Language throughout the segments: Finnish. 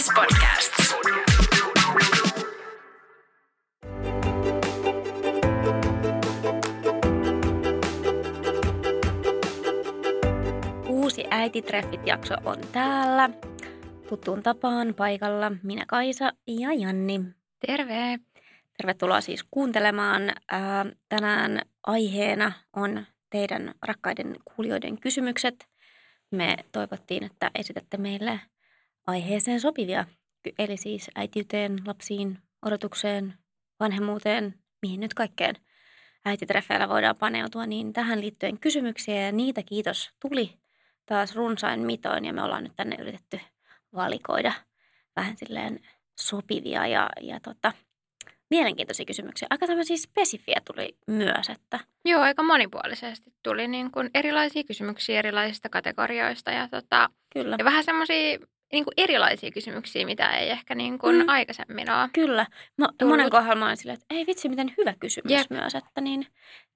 SBS Podcast. Uusi äititreffit-jakso on täällä. Tuttuun tapaan paikalla minä Kaisa ja Janni. Terve! Tervetuloa siis kuuntelemaan. Ää, tänään aiheena on teidän rakkaiden kuulijoiden kysymykset. Me toivottiin, että esitätte meille aiheeseen sopivia, eli siis äitiyteen, lapsiin, odotukseen, vanhemmuuteen, mihin nyt kaikkeen äititreffeillä voidaan paneutua, niin tähän liittyen kysymyksiä ja niitä kiitos tuli taas runsain mitoin ja me ollaan nyt tänne yritetty valikoida vähän silleen sopivia ja, ja tota, mielenkiintoisia kysymyksiä. Aika tämmöisiä spesifiä tuli myös, että Joo, aika monipuolisesti tuli niin kuin erilaisia kysymyksiä erilaisista kategorioista ja, tota, kyllä. ja vähän semmoisia niin kuin erilaisia kysymyksiä, mitä ei ehkä niin kuin Mm. mm. aikaisemmin ole. Kyllä. Mä, Tullut. monen kohdalla mä olin silleen, että ei vitsi, miten hyvä kysymys Jep. myös. Että niin,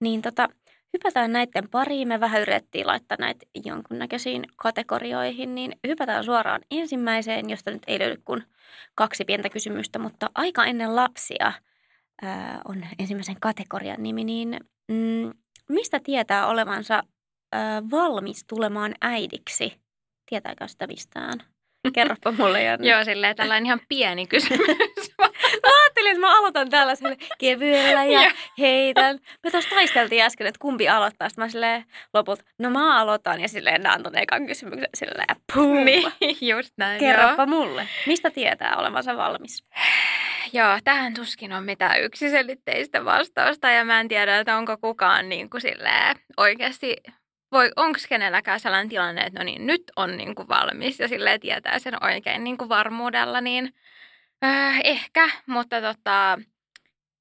niin tota, hypätään näiden pariin. Me vähän yritettiin laittaa näitä jonkunnäköisiin kategorioihin, niin hypätään suoraan ensimmäiseen, josta nyt ei löydy kuin kaksi pientä kysymystä, mutta aika ennen lapsia ää, on ensimmäisen kategorian nimi, niin mm, mistä tietää olevansa ää, valmis tulemaan äidiksi? Tietääkö sitä mistään? Kerropa mulle, Janne. Joo, silleen tällainen ihan pieni kysymys. Mä ajattelin, että mä aloitan tällaisella kevyellä ja Joo. heitän. Me tuossa taisteltiin äsken, että kumpi aloittaa. Sitten mä silleen loput, no mä aloitan ja silleen nää antoi ekan kysymyksen silleen pum. niin, just näin. Kerropa mulle, mistä tietää olevansa valmis? Joo. joo, tähän tuskin on mitään yksiselitteistä vastausta ja mä en tiedä, että onko kukaan niin kuin silleen oikeasti voi, onko kenelläkään sellainen tilanne, että no niin, nyt on niin kuin valmis ja silleen tietää sen oikein niin kuin varmuudella, niin äh, ehkä, mutta tota,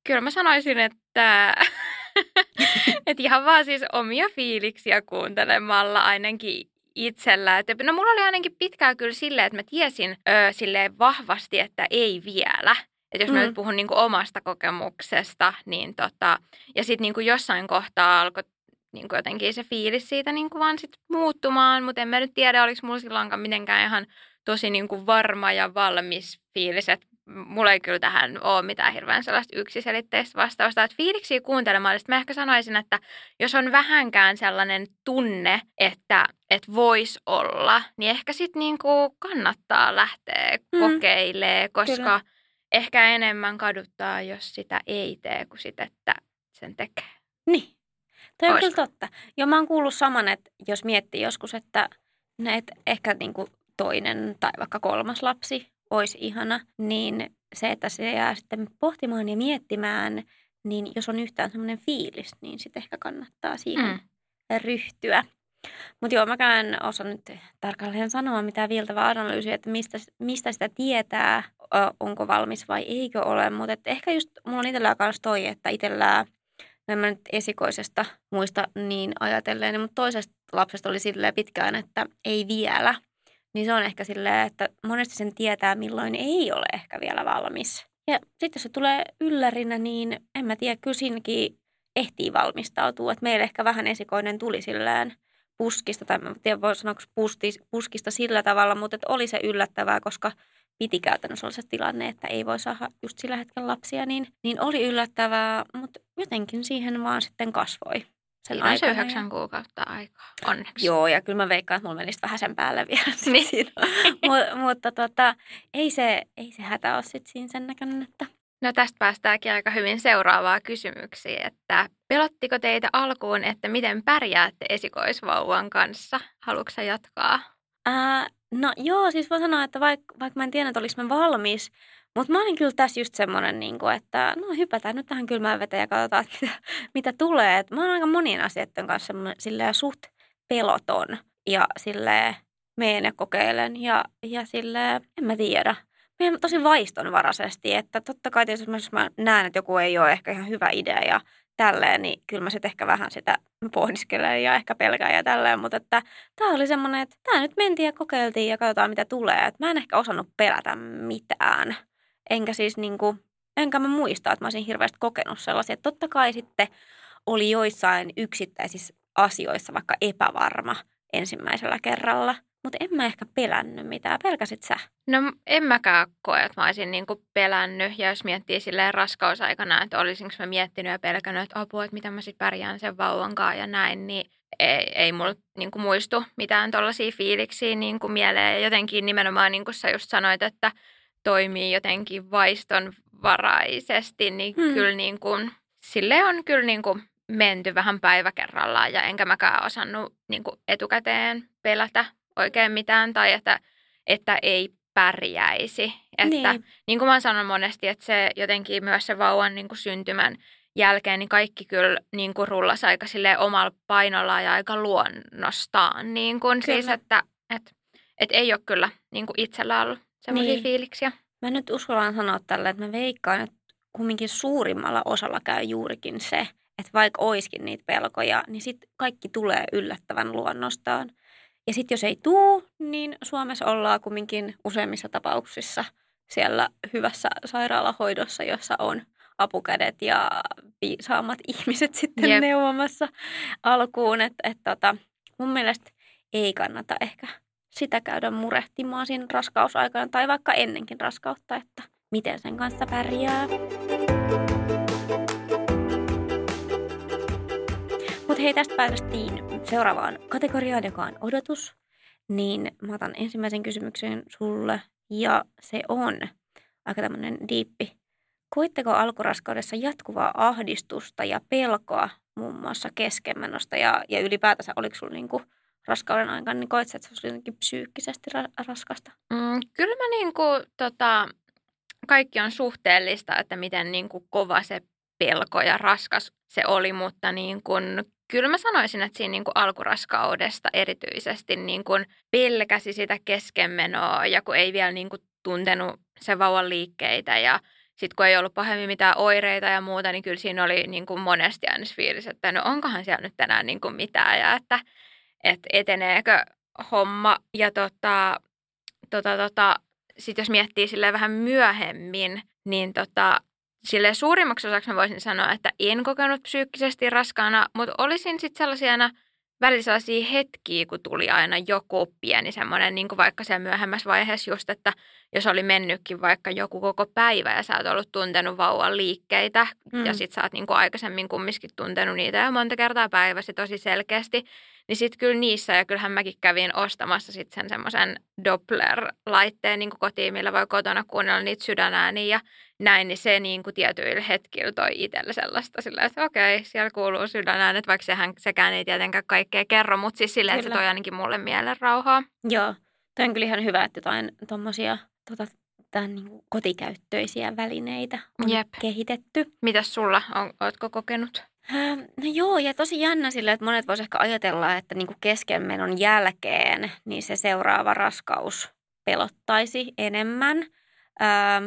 kyllä mä sanoisin, että, että ihan vaan siis omia fiiliksiä kuuntelemalla ainakin itsellä. Että, no mulla oli ainakin pitkään kyllä silleen, että mä tiesin ö, silleen vahvasti, että ei vielä. Että jos mä Mm. nyt puhun niinku omasta kokemuksesta, niin tota, ja sitten niinku jossain kohtaa alkoi niinku jotenkin se fiilis siitä niinku vaan sit muuttumaan, mutta en mä nyt tiedä, oliko mulla silloinkaan mitenkään ihan tosi niinku varma ja valmis fiilis, että mulla ei kyllä tähän ole mitään hirveän sellaista yksiselitteistä vastausta. Että fiiliksiä kuuntelemaan, mä ehkä sanoisin, että jos on vähänkään sellainen tunne, että, että voisi olla, niin ehkä sitten niinku kannattaa lähteä Mm. kokeilemaan, koska Kyllä. ehkä enemmän kaduttaa, jos sitä ei tee, kuin sitä, että sen tekee. Niin, toi on kyllä totta. Ja mä oon kuullut saman, että jos miettii joskus, että näet ehkä niinku toinen tai vaikka kolmas lapsi olisi ihana, niin se, että se jää sitten pohtimaan ja miettimään, niin jos on yhtään semmoinen fiilis, niin sitten ehkä kannattaa siihen Mm. ryhtyä. Mutta joo, mäkään osaa nyt tarkalleen sanoa mitään viiltävää analyysiä, että mistä, mistä sitä tietää, onko valmis vai eikö ole. Mutta ehkä just mulla on itsellään kanssa toi, että itsellään, no en mä nyt esikoisesta muista niin ajatellen, mutta toisesta lapsesta oli silleen pitkään, että ei vielä. Niin se on ehkä silleen, että monesti sen tietää, milloin ei ole ehkä vielä valmis. Ja sitten jos se tulee yllärinä, niin en mä tiedä, kyllä siinäkin ehtii valmistautua. Et meillä ehkä vähän esikoinen tuli silleen puskista, tai mä tiedä voi sanoa pusti, puskista sillä tavalla, mutta et oli se yllättävää, koska piti käytännössä olla se tilanne, että ei voi saada just sillä hetkellä lapsia, niin, niin oli yllättävää, mutta jotenkin siihen vaan sitten kasvoi. Sen Siinä on se yhdeksän kuukautta aikaa, onneksi. Joo, ja kyllä mä veikkaan, että mulla menisi vähän sen päälle vielä. Niin. siinä. Mut, mutta tota, ei, se, ei se hätä ole sit siinä sen näköinen, että No tästä päästäänkin aika hyvin seuraavaa kysymyksiä, että pelottiko teitä alkuun, että miten pärjäätte esikoisvauvan kanssa? Haluatko jatkaa? Ää, no joo, siis voin sanoa, että vaikka vaik mä en tiedä, että olis mä valmis, mutta mä olin kyllä tässä just semmoinen, niin kuin, että no hypätään nyt tähän kylmään veteen ja katsotaan, että mitä, mitä tulee. Et mä oon aika monien asioiden kanssa silleen suht peloton ja silleen meen ja kokeilen ja, ja silleen, en mä tiedä. Menen tosi vaistonvaraisesti, että totta kai tietysti jos mä näen, että joku ei ole ehkä ihan hyvä idea ja tälleen, niin kyllä mä sitten ehkä vähän sitä pohdiskelen ja ehkä pelkään ja tälleen, mutta että tämä oli semmoinen, että tämä nyt mentiin ja kokeiltiin ja katsotaan mitä tulee. Et mä en ehkä osannut pelätä mitään. Enkä siis niinku, enkä mä muista, että mä olisin hirveästi kokenut sellaisia. Totta kai sitten oli joissain yksittäisissä asioissa vaikka epävarma ensimmäisellä kerralla. mutta en mä ehkä pelännyt mitään. Pelkäsit sä? No en mäkään koe, että mä olisin niinku pelännyt. Ja jos miettii silleen raskausaikana, että olisinko mä miettinyt ja pelkännyt, että apua, että miten mä sitten pärjään sen vauvan ja näin, niin ei, ei mulla niinku muistu mitään tuollaisia fiiliksiä niinku mieleen. Ja jotenkin nimenomaan niin kuin sä just sanoit, että toimii jotenkin vaistonvaraisesti, niin hmm. kyllä niin kuin, sille on kyllä niin kuin menty vähän päivä kerrallaan ja enkä mäkään osannut niin kuin etukäteen pelätä oikein mitään tai että, että ei pärjäisi. Että, niin. niin kuin mä sanon monesti, että se jotenkin myös se vauvan niin kuin syntymän jälkeen, niin kaikki kyllä niin kuin rullasi aika omalla painolla ja aika luonnostaan. Niin kuin siis, että, että, että ei ole kyllä niin kuin itsellä ollut semmoisia niin. fiiliksiä. Mä nyt uskallan sanoa tällä, että mä veikkaan, että kumminkin suurimmalla osalla käy juurikin se, että vaikka oiskin niitä pelkoja, niin sitten kaikki tulee yllättävän luonnostaan. Ja sitten jos ei tuu, niin Suomessa ollaan kumminkin useimmissa tapauksissa siellä hyvässä sairaalahoidossa, jossa on apukädet ja viisaammat ihmiset sitten yep. neuvomassa alkuun. Että et tota, mun mielestä ei kannata ehkä sitä käydä murehtimaan siinä raskausaikana tai vaikka ennenkin raskautta, että miten sen kanssa pärjää. Mutta hei, tästä päästiin seuraavaan kategoriaan, joka on odotus. Niin mä otan ensimmäisen kysymyksen sulle ja se on aika tämmöinen diippi. Koitteko alkuraskaudessa jatkuvaa ahdistusta ja pelkoa muun muassa keskenmenosta ja, ja ylipäätänsä oliko sulla niinku raskauden aikana, niin koit että se olisi jotenkin psyykkisesti ra- raskasta? Mm, kyllä mä niinku, tota, kaikki on suhteellista, että miten niinku kova se pelko ja raskas se oli, mutta niin kun, kyllä mä sanoisin, että siinä niin kuin alkuraskaudesta erityisesti niin kuin pelkäsi sitä keskenmenoa ja kun ei vielä niin kuin tuntenut se vauvan liikkeitä ja sitten kun ei ollut pahemmin mitään oireita ja muuta, niin kyllä siinä oli niin kuin monesti aina fiilis, että no onkohan siellä nyt tänään niin kuin mitään ja että, että eteneekö homma. Ja tota, tota, tota, sitten jos miettii sille vähän myöhemmin, niin tota, sille suurimmaksi osaksi mä voisin sanoa, että en kokenut psyykkisesti raskaana, mutta olisin sitten sellaisia välillä sellaisia hetkiä, kun tuli aina joku pieni semmoinen, niin kuin vaikka siellä myöhemmässä vaiheessa just, että jos oli mennytkin vaikka joku koko päivä ja sä oot ollut tuntenut vauvan liikkeitä mm. ja sit sä oot niin kuin aikaisemmin kumminkin tuntenut niitä jo monta kertaa päivässä tosi selkeästi, niin sitten kyllä niissä, ja kyllähän mäkin kävin ostamassa sitten sen semmoisen Doppler-laitteen niin kotiin, millä voi kotona kuunnella niitä sydänääniä ja näin, niin se niin kuin tietyillä hetkillä toi itselle sellaista sillä, että okei, siellä kuuluu sydänäänet, vaikka sehän, sekään ei tietenkään kaikkea kerro, mutta siis silleen, että se toi ainakin mulle mielen rauhaa. Joo, toi on kyllä ihan hyvä, että jotain tuommoisia tota, tämän niin kotikäyttöisiä välineitä on Jep. kehitetty. Mitäs sulla, on, ootko kokenut? No joo, ja tosi jännä sillä, että monet voisivat ehkä ajatella, että niin keskenmenon jälkeen niin se seuraava raskaus pelottaisi enemmän. Ähm,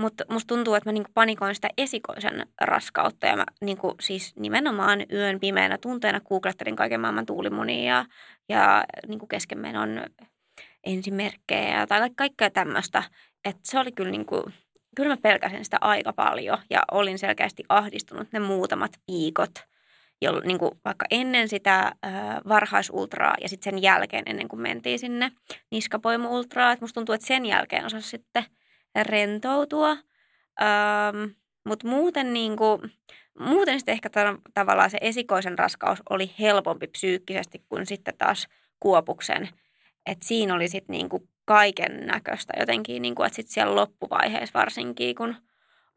mutta musta tuntuu, että mä niinku panikoin sitä esikoisen raskautta ja mä niinku siis nimenomaan yön pimeänä tunteena googlettelin kaiken maailman tuulimunia ja, ja niinku keskenmenon ensimerkkejä tai kaikkea tämmöistä. Että se oli kyllä niinku, kyllä mä pelkäsin sitä aika paljon ja olin selkeästi ahdistunut ne muutamat viikot, jolloin niin kuin vaikka ennen sitä äh, varhaisultraa ja sitten sen jälkeen ennen kuin mentiin sinne niskapoimu-ultraa. Musta tuntuu, että sen jälkeen osasi sitten rentoutua. Ähm, Mutta muuten, niin kuin, muuten sitten ehkä tavallaan se esikoisen raskaus oli helpompi psyykkisesti kuin sitten taas kuopuksen. että siinä oli sitten niin kuin kaiken näköistä jotenkin, niin kuin, että sitten siellä loppuvaiheessa varsinkin, kun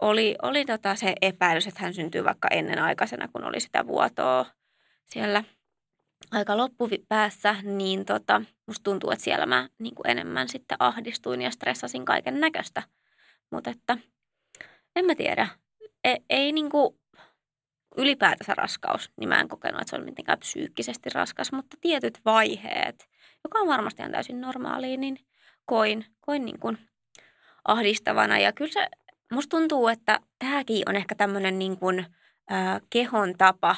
oli, oli tota se epäilys, että hän syntyy vaikka ennenaikaisena, kun oli sitä vuotoa siellä aika loppupäässä, niin tota, musta tuntuu, että siellä mä niin kuin enemmän sitten ahdistuin ja stressasin kaiken näköistä. Mutta että en mä tiedä. E, ei niin kuin ylipäätänsä raskaus, niin mä en kokenut, että se oli mitenkään psyykkisesti raskas, mutta tietyt vaiheet, joka on varmasti ihan täysin normaalia, niin koin, koin niin kuin ahdistavana. Ja kyllä se, musta tuntuu, että tämäkin on ehkä tämmöinen niin kuin, äh, kehon tapa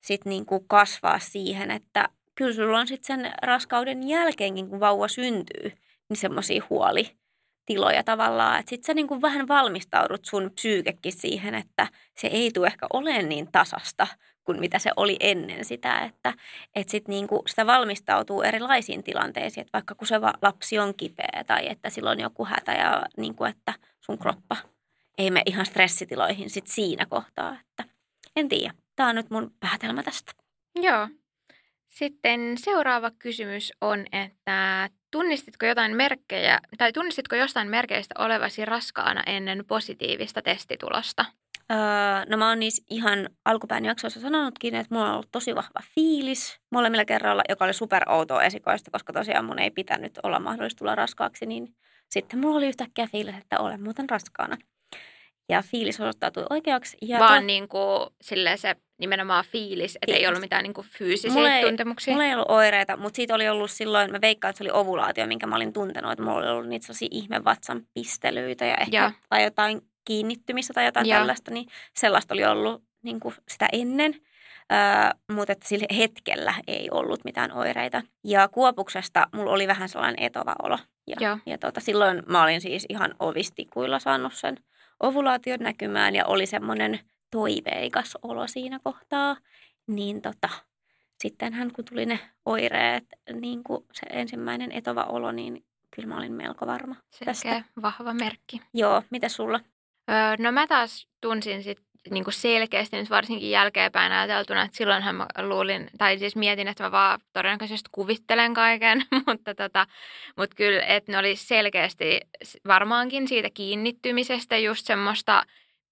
sit niin kuin kasvaa siihen, että kyllä sulla on sitten sen raskauden jälkeenkin, kun vauva syntyy, niin semmoisia huolitiloja tavallaan. Että sitten sä niin kuin vähän valmistaudut sun psyykekin siihen, että se ei tule ehkä olemaan niin tasasta kuin mitä se oli ennen sitä, että, että sit niinku sitä valmistautuu erilaisiin tilanteisiin, että vaikka kun se lapsi on kipeä tai että sillä on joku hätä ja niinku, että sun kroppa ei me ihan stressitiloihin sit siinä kohtaa, että en tiedä. Tämä on nyt mun päätelmä tästä. Joo. Sitten seuraava kysymys on, että tunnistitko jotain merkkejä, tai tunnistitko jostain merkeistä olevasi raskaana ennen positiivista testitulosta? Öö, no mä oon niissä ihan alkupään jaksoissa sanonutkin, että mulla on ollut tosi vahva fiilis molemmilla kerralla, joka oli super outoa esikoista, koska tosiaan mun ei pitänyt olla mahdollista tulla raskaaksi, niin sitten mulla oli yhtäkkiä fiilis, että olen muuten raskaana. Ja fiilis osoittautui oikeaksi. Ja Vaan to... niin kuin, se nimenomaan fiilis, että ei ollut mitään niin kuin fyysisiä mulla ei, tuntemuksia. Mulla ei ollut oireita, mutta siitä oli ollut silloin, mä veikkaan, että se oli ovulaatio, minkä mä olin tuntenut, että mulla oli ollut niitä sellaisia ihme vatsan pistelyitä ja ehkä ja. tai jotain kiinnittymistä tai jotain ja. tällaista, niin sellaista oli ollut niin kuin sitä ennen. Uh, mutta että sillä hetkellä ei ollut mitään oireita. Ja kuopuksesta mulla oli vähän sellainen etova olo. Ja, ja. ja tota, silloin mä olin siis ihan ovistikuilla saanut sen ovulaation näkymään ja oli semmoinen toiveikas olo siinä kohtaa, niin tota, sittenhän kun tuli ne oireet, niin kuin se ensimmäinen etova olo, niin kyllä mä olin melko varma Selkeä, tästä. vahva merkki. Joo, mitä sulla? Öö, no mä taas tunsin sit niin selkeästi nyt varsinkin jälkeenpäin ajateltuna, että silloinhan mä luulin, tai siis mietin, että mä vaan todennäköisesti kuvittelen kaiken, mutta, tota, mutta kyllä, että ne oli selkeästi varmaankin siitä kiinnittymisestä just semmoista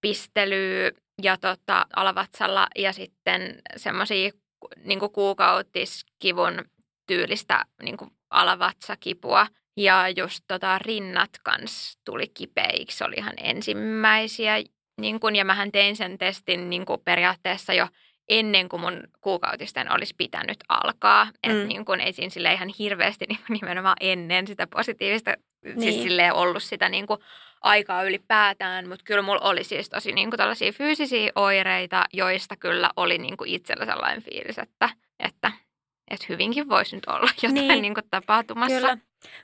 pistelyä ja tota, alavatsalla ja sitten semmoisia niin kuukautiskivun tyylistä niin alavatsakipua. Ja just tota, rinnat kans tuli kipeiksi, oli ihan ensimmäisiä. Niin kun, ja mähän tein sen testin niin kuin periaatteessa jo ennen kuin mun kuukautisten olisi pitänyt alkaa. Mm. Että niin kun, ei siinä sille ihan hirveästi niin nimenomaan ennen sitä positiivista, siis niin. siis silleen ollut sitä niin kuin aikaa ylipäätään, mutta kyllä mulla oli siis tosi niin kuin tällaisia fyysisiä oireita, joista kyllä oli niin kuin itsellä sellainen fiilis, että, että, että hyvinkin voisi nyt olla jotain niin. Niin kuin tapahtumassa. Kyllä.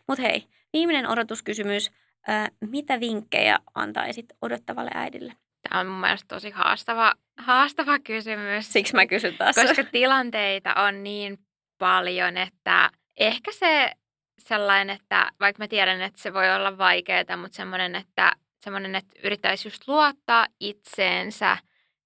Mutta hei, viimeinen odotuskysymys. Ää, mitä vinkkejä antaisit odottavalle äidille? Tämä on mun mielestä tosi haastava, haastava kysymys. Siksi mä kysyn taas. Koska tilanteita on niin paljon, että ehkä se sellainen, että vaikka mä tiedän, että se voi olla vaikeaa, mutta semmoinen, että, semmoinen, että yrittäisi just luottaa itseensä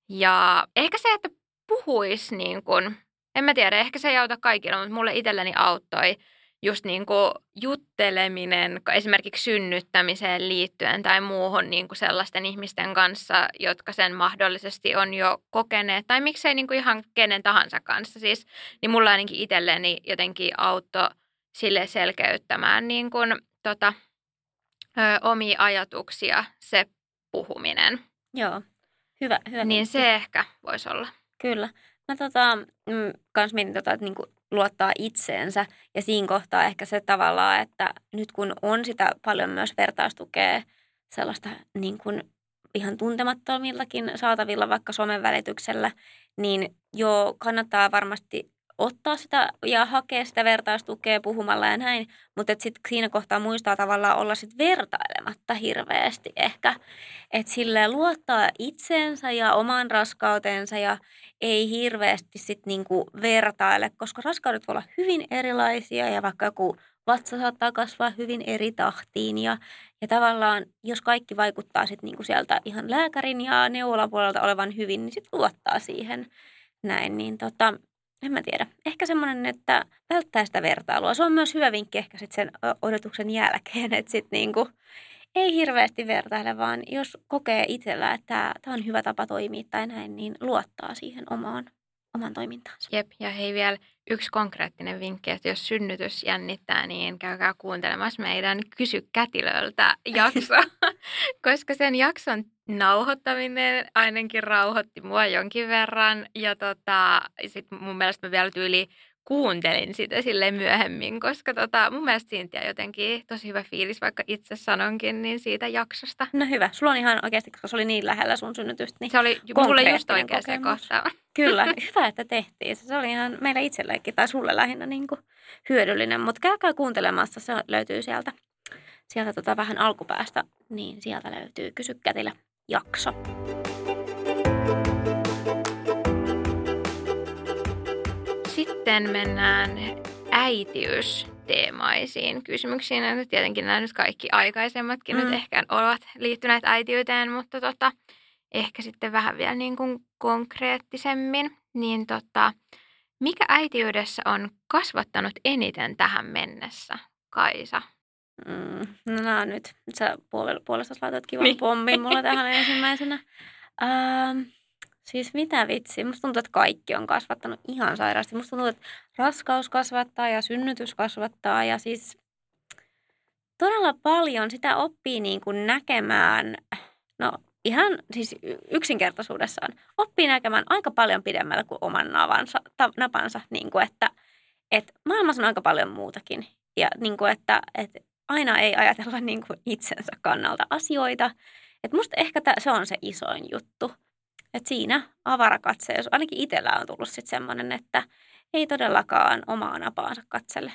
ja ehkä se, että puhuisi niin kuin, en mä tiedä, ehkä se ei auta kaikille, mutta mulle itselleni auttoi just niin kuin jutteleminen esimerkiksi synnyttämiseen liittyen tai muuhun niin kuin sellaisten ihmisten kanssa, jotka sen mahdollisesti on jo kokeneet, tai miksei niin kuin ihan kenen tahansa kanssa siis, niin mulla ainakin itselleni jotenkin auttoi sille selkeyttämään niin kuin, tota, ö, omia ajatuksia se puhuminen. Joo, hyvä. hyvä niin se ehkä voisi olla. Kyllä. Mä tota, mm, kans mietin tota, että niinku luottaa itseensä. Ja siinä kohtaa ehkä se tavallaan, että nyt kun on sitä paljon myös vertaistukea sellaista niin kuin ihan tuntemattomiltakin saatavilla vaikka somen välityksellä, niin jo kannattaa varmasti ottaa sitä ja hakea sitä vertaistukea puhumalla ja näin, mutta sitten siinä kohtaa muistaa tavallaan olla sit vertailematta hirveästi ehkä. Että sille luottaa itseensä ja oman raskautensa ja ei hirveästi sitten niinku vertaile, koska raskaudet voi olla hyvin erilaisia ja vaikka joku vatsa saattaa kasvaa hyvin eri tahtiin ja, ja tavallaan jos kaikki vaikuttaa sitten niinku sieltä ihan lääkärin ja neuvolapuolelta olevan hyvin, niin sitten luottaa siihen näin, niin tota, en mä tiedä. Ehkä semmoinen, että välttää sitä vertailua. Se on myös hyvä vinkki ehkä sit sen odotuksen jälkeen, että sit niinku ei hirveästi vertaile, vaan jos kokee itsellä, että tämä on hyvä tapa toimia tai näin, niin luottaa siihen omaan, oman toimintaansa. Jep, ja hei vielä yksi konkreettinen vinkki, että jos synnytys jännittää, niin käykää kuuntelemassa meidän Kysy kätilöltä jakso, koska sen jakson nauhoittaminen ainakin rauhoitti mua jonkin verran. Ja tota, sitten mun mielestä mä vielä tyyli kuuntelin sitä sille myöhemmin, koska tota, mun mielestä siitä jotenkin tosi hyvä fiilis, vaikka itse sanonkin, niin siitä jaksosta. No hyvä. Sulla on ihan oikeasti, koska se oli niin lähellä sun synnytystä, niin Se oli mulle just oikein se kohta. Kyllä, hyvä, että tehtiin. Se oli ihan meille itsellekin tai sulle lähinnä niin kuin hyödyllinen, mutta käykää kuuntelemassa, se löytyy sieltä, sieltä tota vähän alkupäästä, niin sieltä löytyy Kysy kätilä jakso. sitten mennään äitiysteemaisiin kysymyksiin. Ja nyt tietenkin nämä nyt kaikki aikaisemmatkin mm. nyt ehkä ovat liittyneet äitiyteen, mutta tota, ehkä sitten vähän vielä niin kuin konkreettisemmin. Niin tota, mikä äitiydessä on kasvattanut eniten tähän mennessä, Kaisa? Mm, no nää nyt. Sä puolesta laitat kivan niin. pommin mulle tähän ensimmäisenä. Ähm, siis mitä vitsi? Musta tuntuu, että kaikki on kasvattanut ihan sairaasti. Musta tuntuu, että raskaus kasvattaa ja synnytys kasvattaa ja siis todella paljon sitä oppii niin kuin näkemään, no ihan siis yksinkertaisuudessaan, oppii näkemään aika paljon pidemmällä kuin oman navansa, ta, napansa, niin kuin että, että maailmassa on aika paljon muutakin. Ja niin kuin että, että aina ei ajatella niin kuin itsensä kannalta asioita. Et musta ehkä tää, se on se isoin juttu. Et siinä avarakatseus, ainakin itsellä on tullut sitten semmoinen, että ei todellakaan omaa napaansa katsele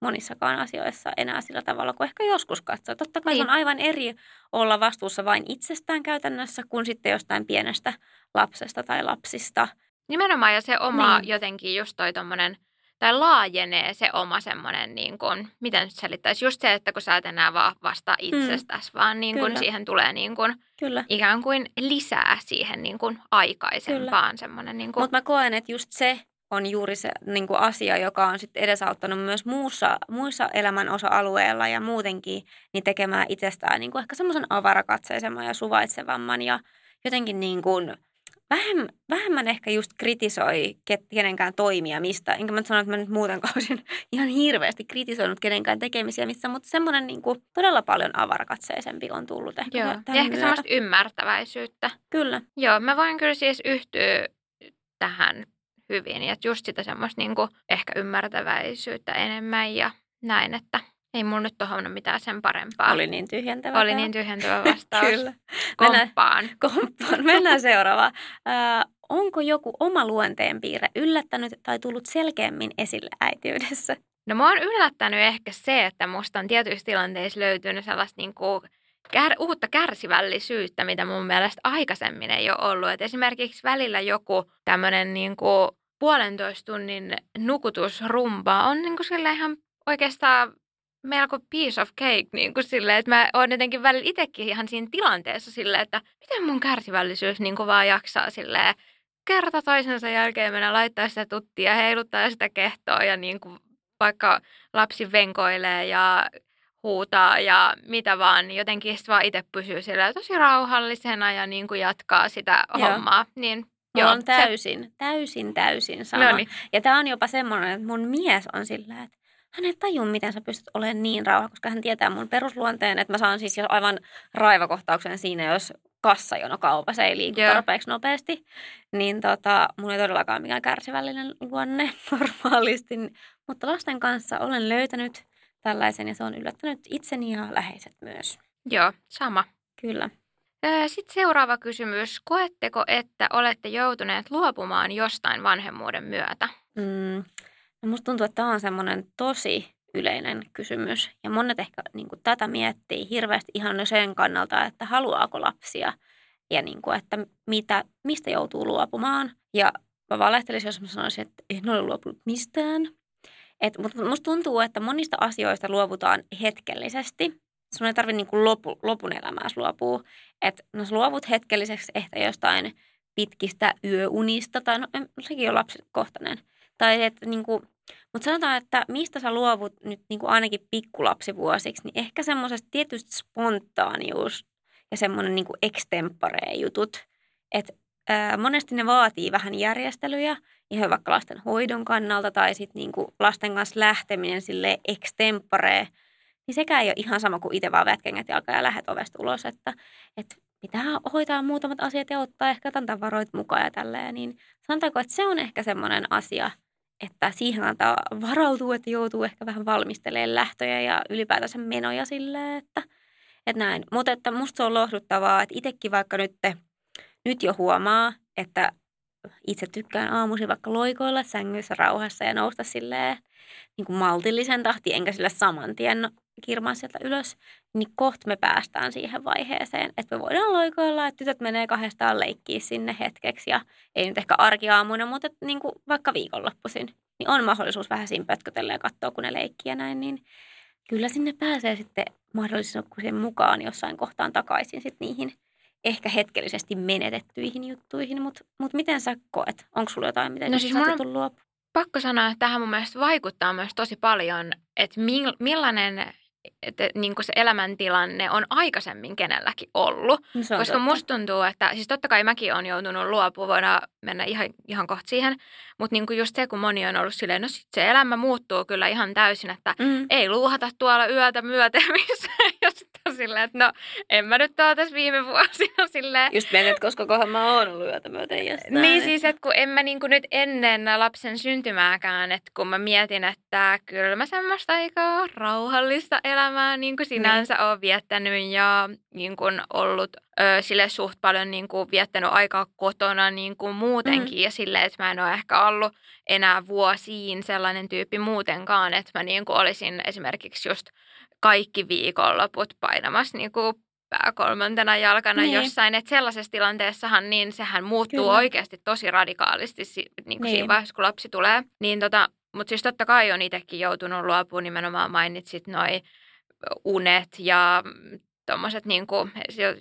monissakaan asioissa enää sillä tavalla kuin ehkä joskus katsoo. Totta kai niin. on aivan eri olla vastuussa vain itsestään käytännössä kuin sitten jostain pienestä lapsesta tai lapsista. Nimenomaan ja se oma niin. jotenkin just toi tommonen tai laajenee se oma semmoinen, niin kuin, miten nyt selittäisi, just se, että kun sä et enää vaan vasta mm. itsestäsi, mm. vaan niin kuin siihen tulee niin kuin, Kyllä. ikään kuin lisää siihen niin kuin aikaisempaan semmoinen. Niin kuin... Mutta mä koen, että just se on juuri se niin kuin asia, joka on sitten edesauttanut myös muussa, muissa elämän osa-alueilla ja muutenkin niin tekemään itsestään niin kuin ehkä semmoisen avarakatseisemman ja suvaitsevamman ja jotenkin niin kuin – vähemmän, vähemmän ehkä just kritisoi kenenkään toimia mistä. Enkä mä sano, että mä nyt muutenkaan olisin ihan hirveästi kritisoinut kenenkään tekemisiä missä, mutta semmoinen niin kuin todella paljon avarakatseisempi on tullut ehkä. Joo, ja ehkä semmoista ymmärtäväisyyttä. Kyllä. Joo, mä voin kyllä siis yhtyä tähän hyvin. Ja just sitä semmoista niin kuin ehkä ymmärtäväisyyttä enemmän ja näin, että – ei mulla nyt tuohon mitään sen parempaa. Oli niin tyhjentävä. Oli niin tyhjentävä vastaus. Kyllä. Komppaan. Mennään, komppaan. Mennään seuraavaan. Äh, onko joku oma luonteenpiirre yllättänyt tai tullut selkeämmin esille äitiydessä? No mä oon yllättänyt ehkä se, että musta on tietyissä tilanteissa löytynyt sellaista niin kuin kär, uutta kärsivällisyyttä, mitä mun mielestä aikaisemmin ei ole ollut. Et esimerkiksi välillä joku tämmöinen niin kuin puolentoista tunnin nukutusrumba on niin kuin ihan oikeastaan melko piece of cake niin kuin silleen, että mä oon jotenkin välillä itsekin ihan siinä tilanteessa silleen, että miten mun kärsivällisyys niin kuin vaan jaksaa silleen kerta toisensa jälkeen mennä laittaa sitä tuttia, heiluttaa sitä kehtoa ja niin kuin vaikka lapsi venkoilee ja huutaa ja mitä vaan, niin jotenkin sitten vaan itse pysyy sillä tosi rauhallisena ja niin kuin jatkaa sitä Joo. hommaa. Niin Joo, on täysin, se... täysin, täysin sama. Noniin. Ja tämä on jopa semmoinen, että mun mies on sillä, että hän ei tajua, miten sä pystyt olemaan niin rauha, koska hän tietää mun perusluonteen, että mä saan siis jo aivan raivakohtauksen siinä, jos kassajono kaupassa ei liiku yeah. tarpeeksi nopeasti, niin tota, mun ei todellakaan mikään kärsivällinen luonne normaalisti. Mutta lasten kanssa olen löytänyt tällaisen ja se on yllättänyt itseni ja läheiset myös. Joo, sama. Kyllä. Sitten seuraava kysymys. Koetteko, että olette joutuneet luopumaan jostain vanhemmuuden myötä? Mm, No musta tuntuu, että tämä on semmoinen tosi yleinen kysymys. Ja monet ehkä niin kuin, tätä miettii hirveästi ihan sen kannalta, että haluaako lapsia ja niin kuin, että mitä, mistä joutuu luopumaan. Ja mä valehtelisin, jos mä sanoisin, että en ole luopunut mistään. Et, mutta musta tuntuu, että monista asioista luovutaan hetkellisesti. Sun ei tarvitse niin lopu, lopun elämääsi luopua. Että no luovut hetkelliseksi ehkä jostain pitkistä yöunista, tai no sekin on lapsikohtainen. Tai että niin kuin, mutta sanotaan, että mistä sä luovut nyt niin kuin ainakin pikkulapsivuosiksi, niin ehkä semmoisesta tietysti spontaanius ja semmoinen niin extempore jutut. Että monesti ne vaatii vähän järjestelyjä, ihan vaikka lasten hoidon kannalta tai sitten niin lasten kanssa lähteminen sille extempore, niin sekä ei ole ihan sama kuin itse vaan vätkengät jalka ja lähet ovesta ulos, että, että pitää hoitaa muutamat asiat ja ottaa ehkä jotain tavaroit mukaan ja tälleen, niin sanotaanko, että se on ehkä semmoinen asia – että siihen antaa varautua, että joutuu ehkä vähän valmistelemaan lähtöjä ja ylipäätänsä menoja silleen, että, että näin. Mutta että musta se on lohduttavaa, että itsekin vaikka nyt, nyt jo huomaa, että itse tykkään aamuisin vaikka loikoilla sängyssä rauhassa ja nousta silleen niin kuin maltillisen tahti, enkä sillä saman tien kirmaa sieltä ylös, niin kohta me päästään siihen vaiheeseen, että me voidaan loikoilla, että tytöt menee kahdestaan leikkiä sinne hetkeksi ja ei nyt ehkä arkiaamuina, mutta niin kuin vaikka viikonloppuisin. niin on mahdollisuus vähän siinä pötkötellä ja katsoa, kun ne leikkii ja näin, niin kyllä sinne pääsee sitten mahdollisuuksien mukaan jossain kohtaan takaisin sitten niihin ehkä hetkellisesti menetettyihin juttuihin, mutta mut miten sä koet? Onko sulla jotain, miten no siis sä on luopua? Pakko sanoa, että tähän mun mielestä vaikuttaa myös tosi paljon, että millainen että niin kuin se elämäntilanne on aikaisemmin kenelläkin ollut. No koska totta. musta tuntuu, että siis totta kai mäkin olen joutunut luopumaan, voidaan mennä ihan, ihan kohta siihen, mutta niin kuin just se, kun moni on ollut silleen, no sit se elämä muuttuu kyllä ihan täysin, että mm. ei luuhata tuolla yötä myöten missään. Ja sitten silleen, että no en mä nyt ole tässä viime vuosina silleen. Just menet, koska kohan mä oon ollut yötä myöten jostain. Niin siis, että kun en mä niin kuin nyt ennen lapsen syntymääkään, että kun mä mietin, että kyllä mä semmoista aika rauhallista elämää niin kuin sinänsä niin. oon viettänyt ja niin kuin ollut ö, sille suht paljon niin kuin viettänyt aikaa kotona niin kuin muutenkin mm. ja sille, että mä en ole ehkä ollut enää vuosiin sellainen tyyppi muutenkaan, että mä niin kuin olisin esimerkiksi just kaikki viikonloput painamassa niin kuin pää kolmantena jalkana niin. jossain. Että sellaisessa tilanteessahan niin sehän muuttuu Kyllä. oikeasti tosi radikaalisti niin kuin niin. siinä vaiheessa, kun lapsi tulee. Niin tota, mutta siis totta kai on itsekin joutunut luopumaan, nimenomaan mainitsit noi unet ja tuommoiset, niin kuin,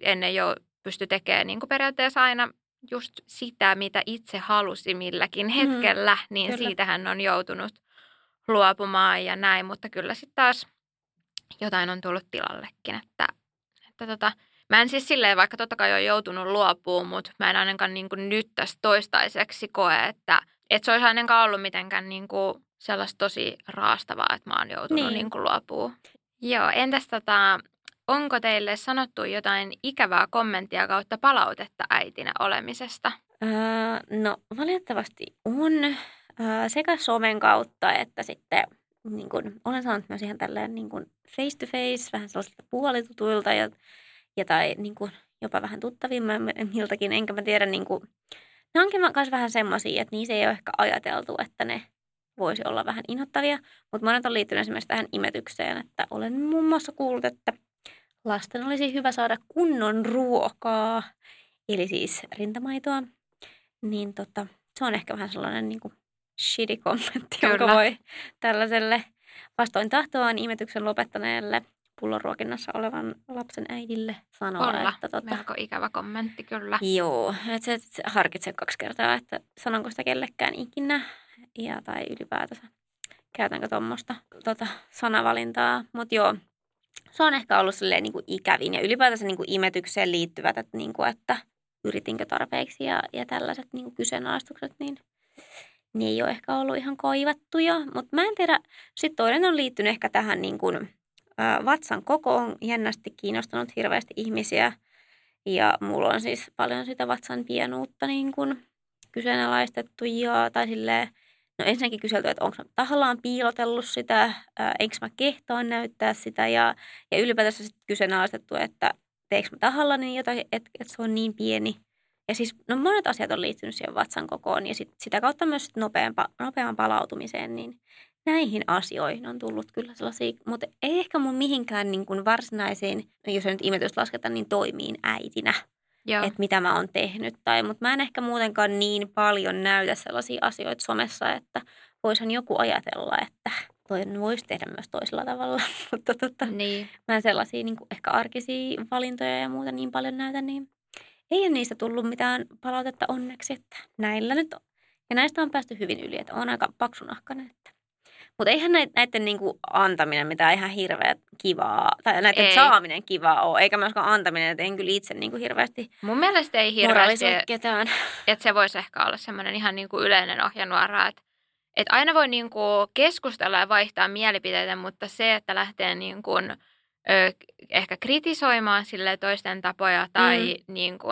ennen jo pysty tekemään niin kuin periaatteessa aina just sitä, mitä itse halusi milläkin mm-hmm. hetkellä, mm, niin kyllä. siitähän on joutunut luopumaan ja näin, mutta kyllä sitten taas jotain on tullut tilallekin, että, että tota, mä en siis silleen, vaikka totta kai ole joutunut luopumaan, mutta mä en ainakaan niin kuin nyt tästä toistaiseksi koe, että, että se olisi ainakaan ollut mitenkään niin kuin sellaista tosi raastavaa, että mä oon joutunut niin. Niin kuin luopumaan. Joo, entäs tota, onko teille sanottu jotain ikävää kommenttia kautta palautetta äitinä olemisesta? Öö, no valitettavasti on öö, sekä somen kautta että sitten niin kun, olen saanut myös ihan tälleen niin kun face to face, vähän sellaisilta puolitutuilta ja, ja tai niin kun, jopa vähän tuttavimmiltakin, enkä mä tiedä, niin kun, ne onkin myös vähän semmoisia, että niissä ei ole ehkä ajateltu, että ne voisi olla vähän inhottavia, mutta monet on liittynyt esimerkiksi tähän imetykseen, että olen muun muassa kuullut, että lasten olisi hyvä saada kunnon ruokaa, eli siis rintamaitoa, niin tota, se on ehkä vähän sellainen niin kuin shitty kommentti, Kyllä. jonka voi tällaiselle vastoin tahtoaan imetyksen lopettaneelle pullonruokinnassa olevan lapsen äidille sanoa. Olla. Että, tota, melko ikävä kommentti kyllä. Joo, että et, et harkitse kaksi kertaa, että sanonko sitä kellekään ikinä ja, tai ylipäätänsä käytänkö tuommoista tota, sanavalintaa. Mutta joo, se on ehkä ollut silleen niin kuin ikävin ja ylipäätänsä niin kuin imetykseen liittyvät, että, niin kuin, että yritinkö tarpeeksi ja, ja tällaiset niin kuin kyseenalaistukset, niin ne ei ole ehkä ollut ihan koivattuja. Mutta mä en tiedä, sitten toinen on liittynyt ehkä tähän niin kuin, ä, vatsan kokoon jännästi kiinnostanut hirveästi ihmisiä. Ja mulla on siis paljon sitä vatsan pienuutta niin kuin kyseenalaistettu ja, tai silleen, No ensinnäkin kyselty, että onko mä tahallaan piilotellut sitä, ää, eikö mä kehtaan näyttää sitä ja, ja ylipäätänsä sitten kyseenalaistettu, että teekö mä tahallani jotain, että, että se on niin pieni. Ja siis no monet asiat on liittynyt siihen vatsan kokoon ja sit, sitä kautta myös nopean, nopean palautumiseen, niin näihin asioihin on tullut kyllä sellaisia, mutta ei ehkä mun mihinkään niin kuin varsinaisiin, jos nyt imetystä lasketaan, niin toimiin äitinä että mitä mä oon tehnyt. Tai, mutta mä en ehkä muutenkaan niin paljon näytä sellaisia asioita somessa, että voisin joku ajatella, että toi voisi tehdä myös toisella tavalla. mutta tota, niin. mä en sellaisia niin kuin ehkä arkisia valintoja ja muuta niin paljon näytä, niin ei ole niistä tullut mitään palautetta onneksi, että näillä nyt on. Ja näistä on päästy hyvin yli, että on aika paksunahkainen. Että mutta eihän näiden, niinku antaminen mitään ihan hirveä kivaa, tai näiden ei. saaminen kivaa ole, eikä myöskään antaminen, että en kyllä itse niinku hirveästi Mun mielestä ei hirveästi, ketään. Että se voisi ehkä olla semmoinen ihan niinku yleinen ohjenuora, että et aina voi niinku keskustella ja vaihtaa mielipiteitä, mutta se, että lähtee niinku, ö, ehkä kritisoimaan sille toisten tapoja tai mm. niinku,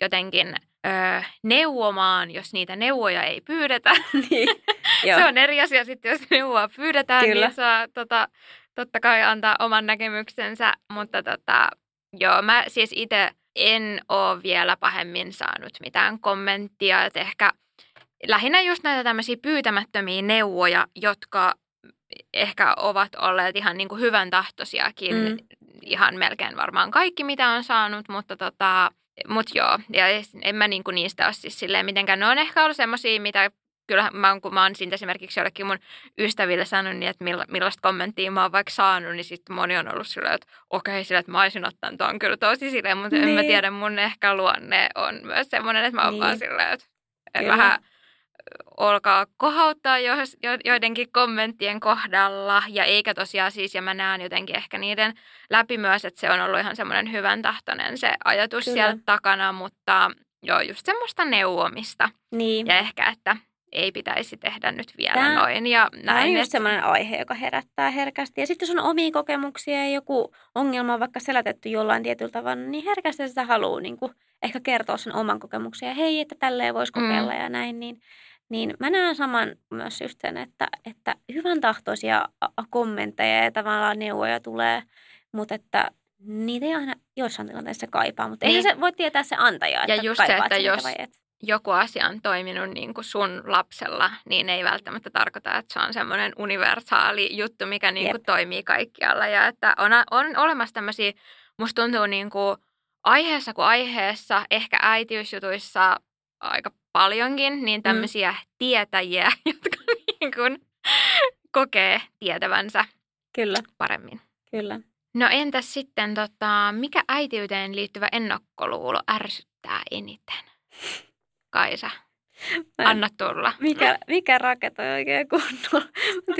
jotenkin – öö, neuvomaan, jos niitä neuvoja ei pyydetä. Niin, se on eri asia sitten, jos neuvoa pyydetään, niin Kyllä. niin saa tota, totta kai antaa oman näkemyksensä. Mutta tota, joo, mä siis itse en ole vielä pahemmin saanut mitään kommenttia. Että ehkä lähinnä just näitä tämmöisiä pyytämättömiä neuvoja, jotka ehkä ovat olleet ihan niin kuin hyvän tahtoisiakin. Mm. Ihan melkein varmaan kaikki, mitä on saanut, mutta tota, mutta joo, ja en mä niinku niistä ole siis silleen mitenkään. Ne on ehkä ollut semmoisia, mitä kyllähän mä, kun mä oon siitä esimerkiksi jollekin mun ystäville sanonut, niin että milla, millaista kommenttia mä oon vaikka saanut, niin sitten moni on ollut silleen, että okei, okay, sillä, että mä olisin ottanut tuon kyllä tosi silleen, mutta niin. en mä niin. tiedä, mun ehkä luonne on myös semmoinen, että mä oon niin. vaan silleen, että kyllä. vähän olkaa kohauttaa jo, joidenkin kommenttien kohdalla. Ja eikä tosiaan siis, ja mä näen jotenkin ehkä niiden läpi myös, että se on ollut ihan semmoinen hyvän tahtoinen se ajatus Kyllä. siellä takana, mutta joo, just semmoista neuvomista. Niin. Ja ehkä, että ei pitäisi tehdä nyt vielä tämä, noin. Ja näin, tämä on just että... semmoinen aihe, joka herättää herkästi. Ja sitten jos on omia kokemuksia ja joku ongelma on vaikka selätetty jollain tietyllä tavalla, niin herkästi sitä haluaa niin kuin ehkä kertoa sen oman kokemuksen. Ja hei, että tälleen voisi kokeilla mm. ja näin. Niin niin mä näen saman myös just sen, että, että hyvän tahtoisia kommentteja ja tavallaan neuvoja tulee, mutta että niitä ei aina joissain tilanteissa kaipaa, mutta niin. ei se voi tietää se antaja, että Ja just se, että jos vai et. joku asia on toiminut niin kuin sun lapsella, niin ei välttämättä tarkoita, että se on semmoinen universaali juttu, mikä niin kuin toimii kaikkialla. Ja että on, on olemassa tämmöisiä, musta tuntuu niin kuin aiheessa kuin aiheessa, ehkä äitiysjutuissa aika paljonkin, niin mm. tämmöisiä mm. tietäjiä, jotka niin kuin kokee tietävänsä Kyllä. paremmin. Kyllä. No entäs sitten, tota, mikä äitiyteen liittyvä ennakkoluulo ärsyttää eniten? Kaisa, anna tulla. Mikä, mikä raketoi oikein kunnolla?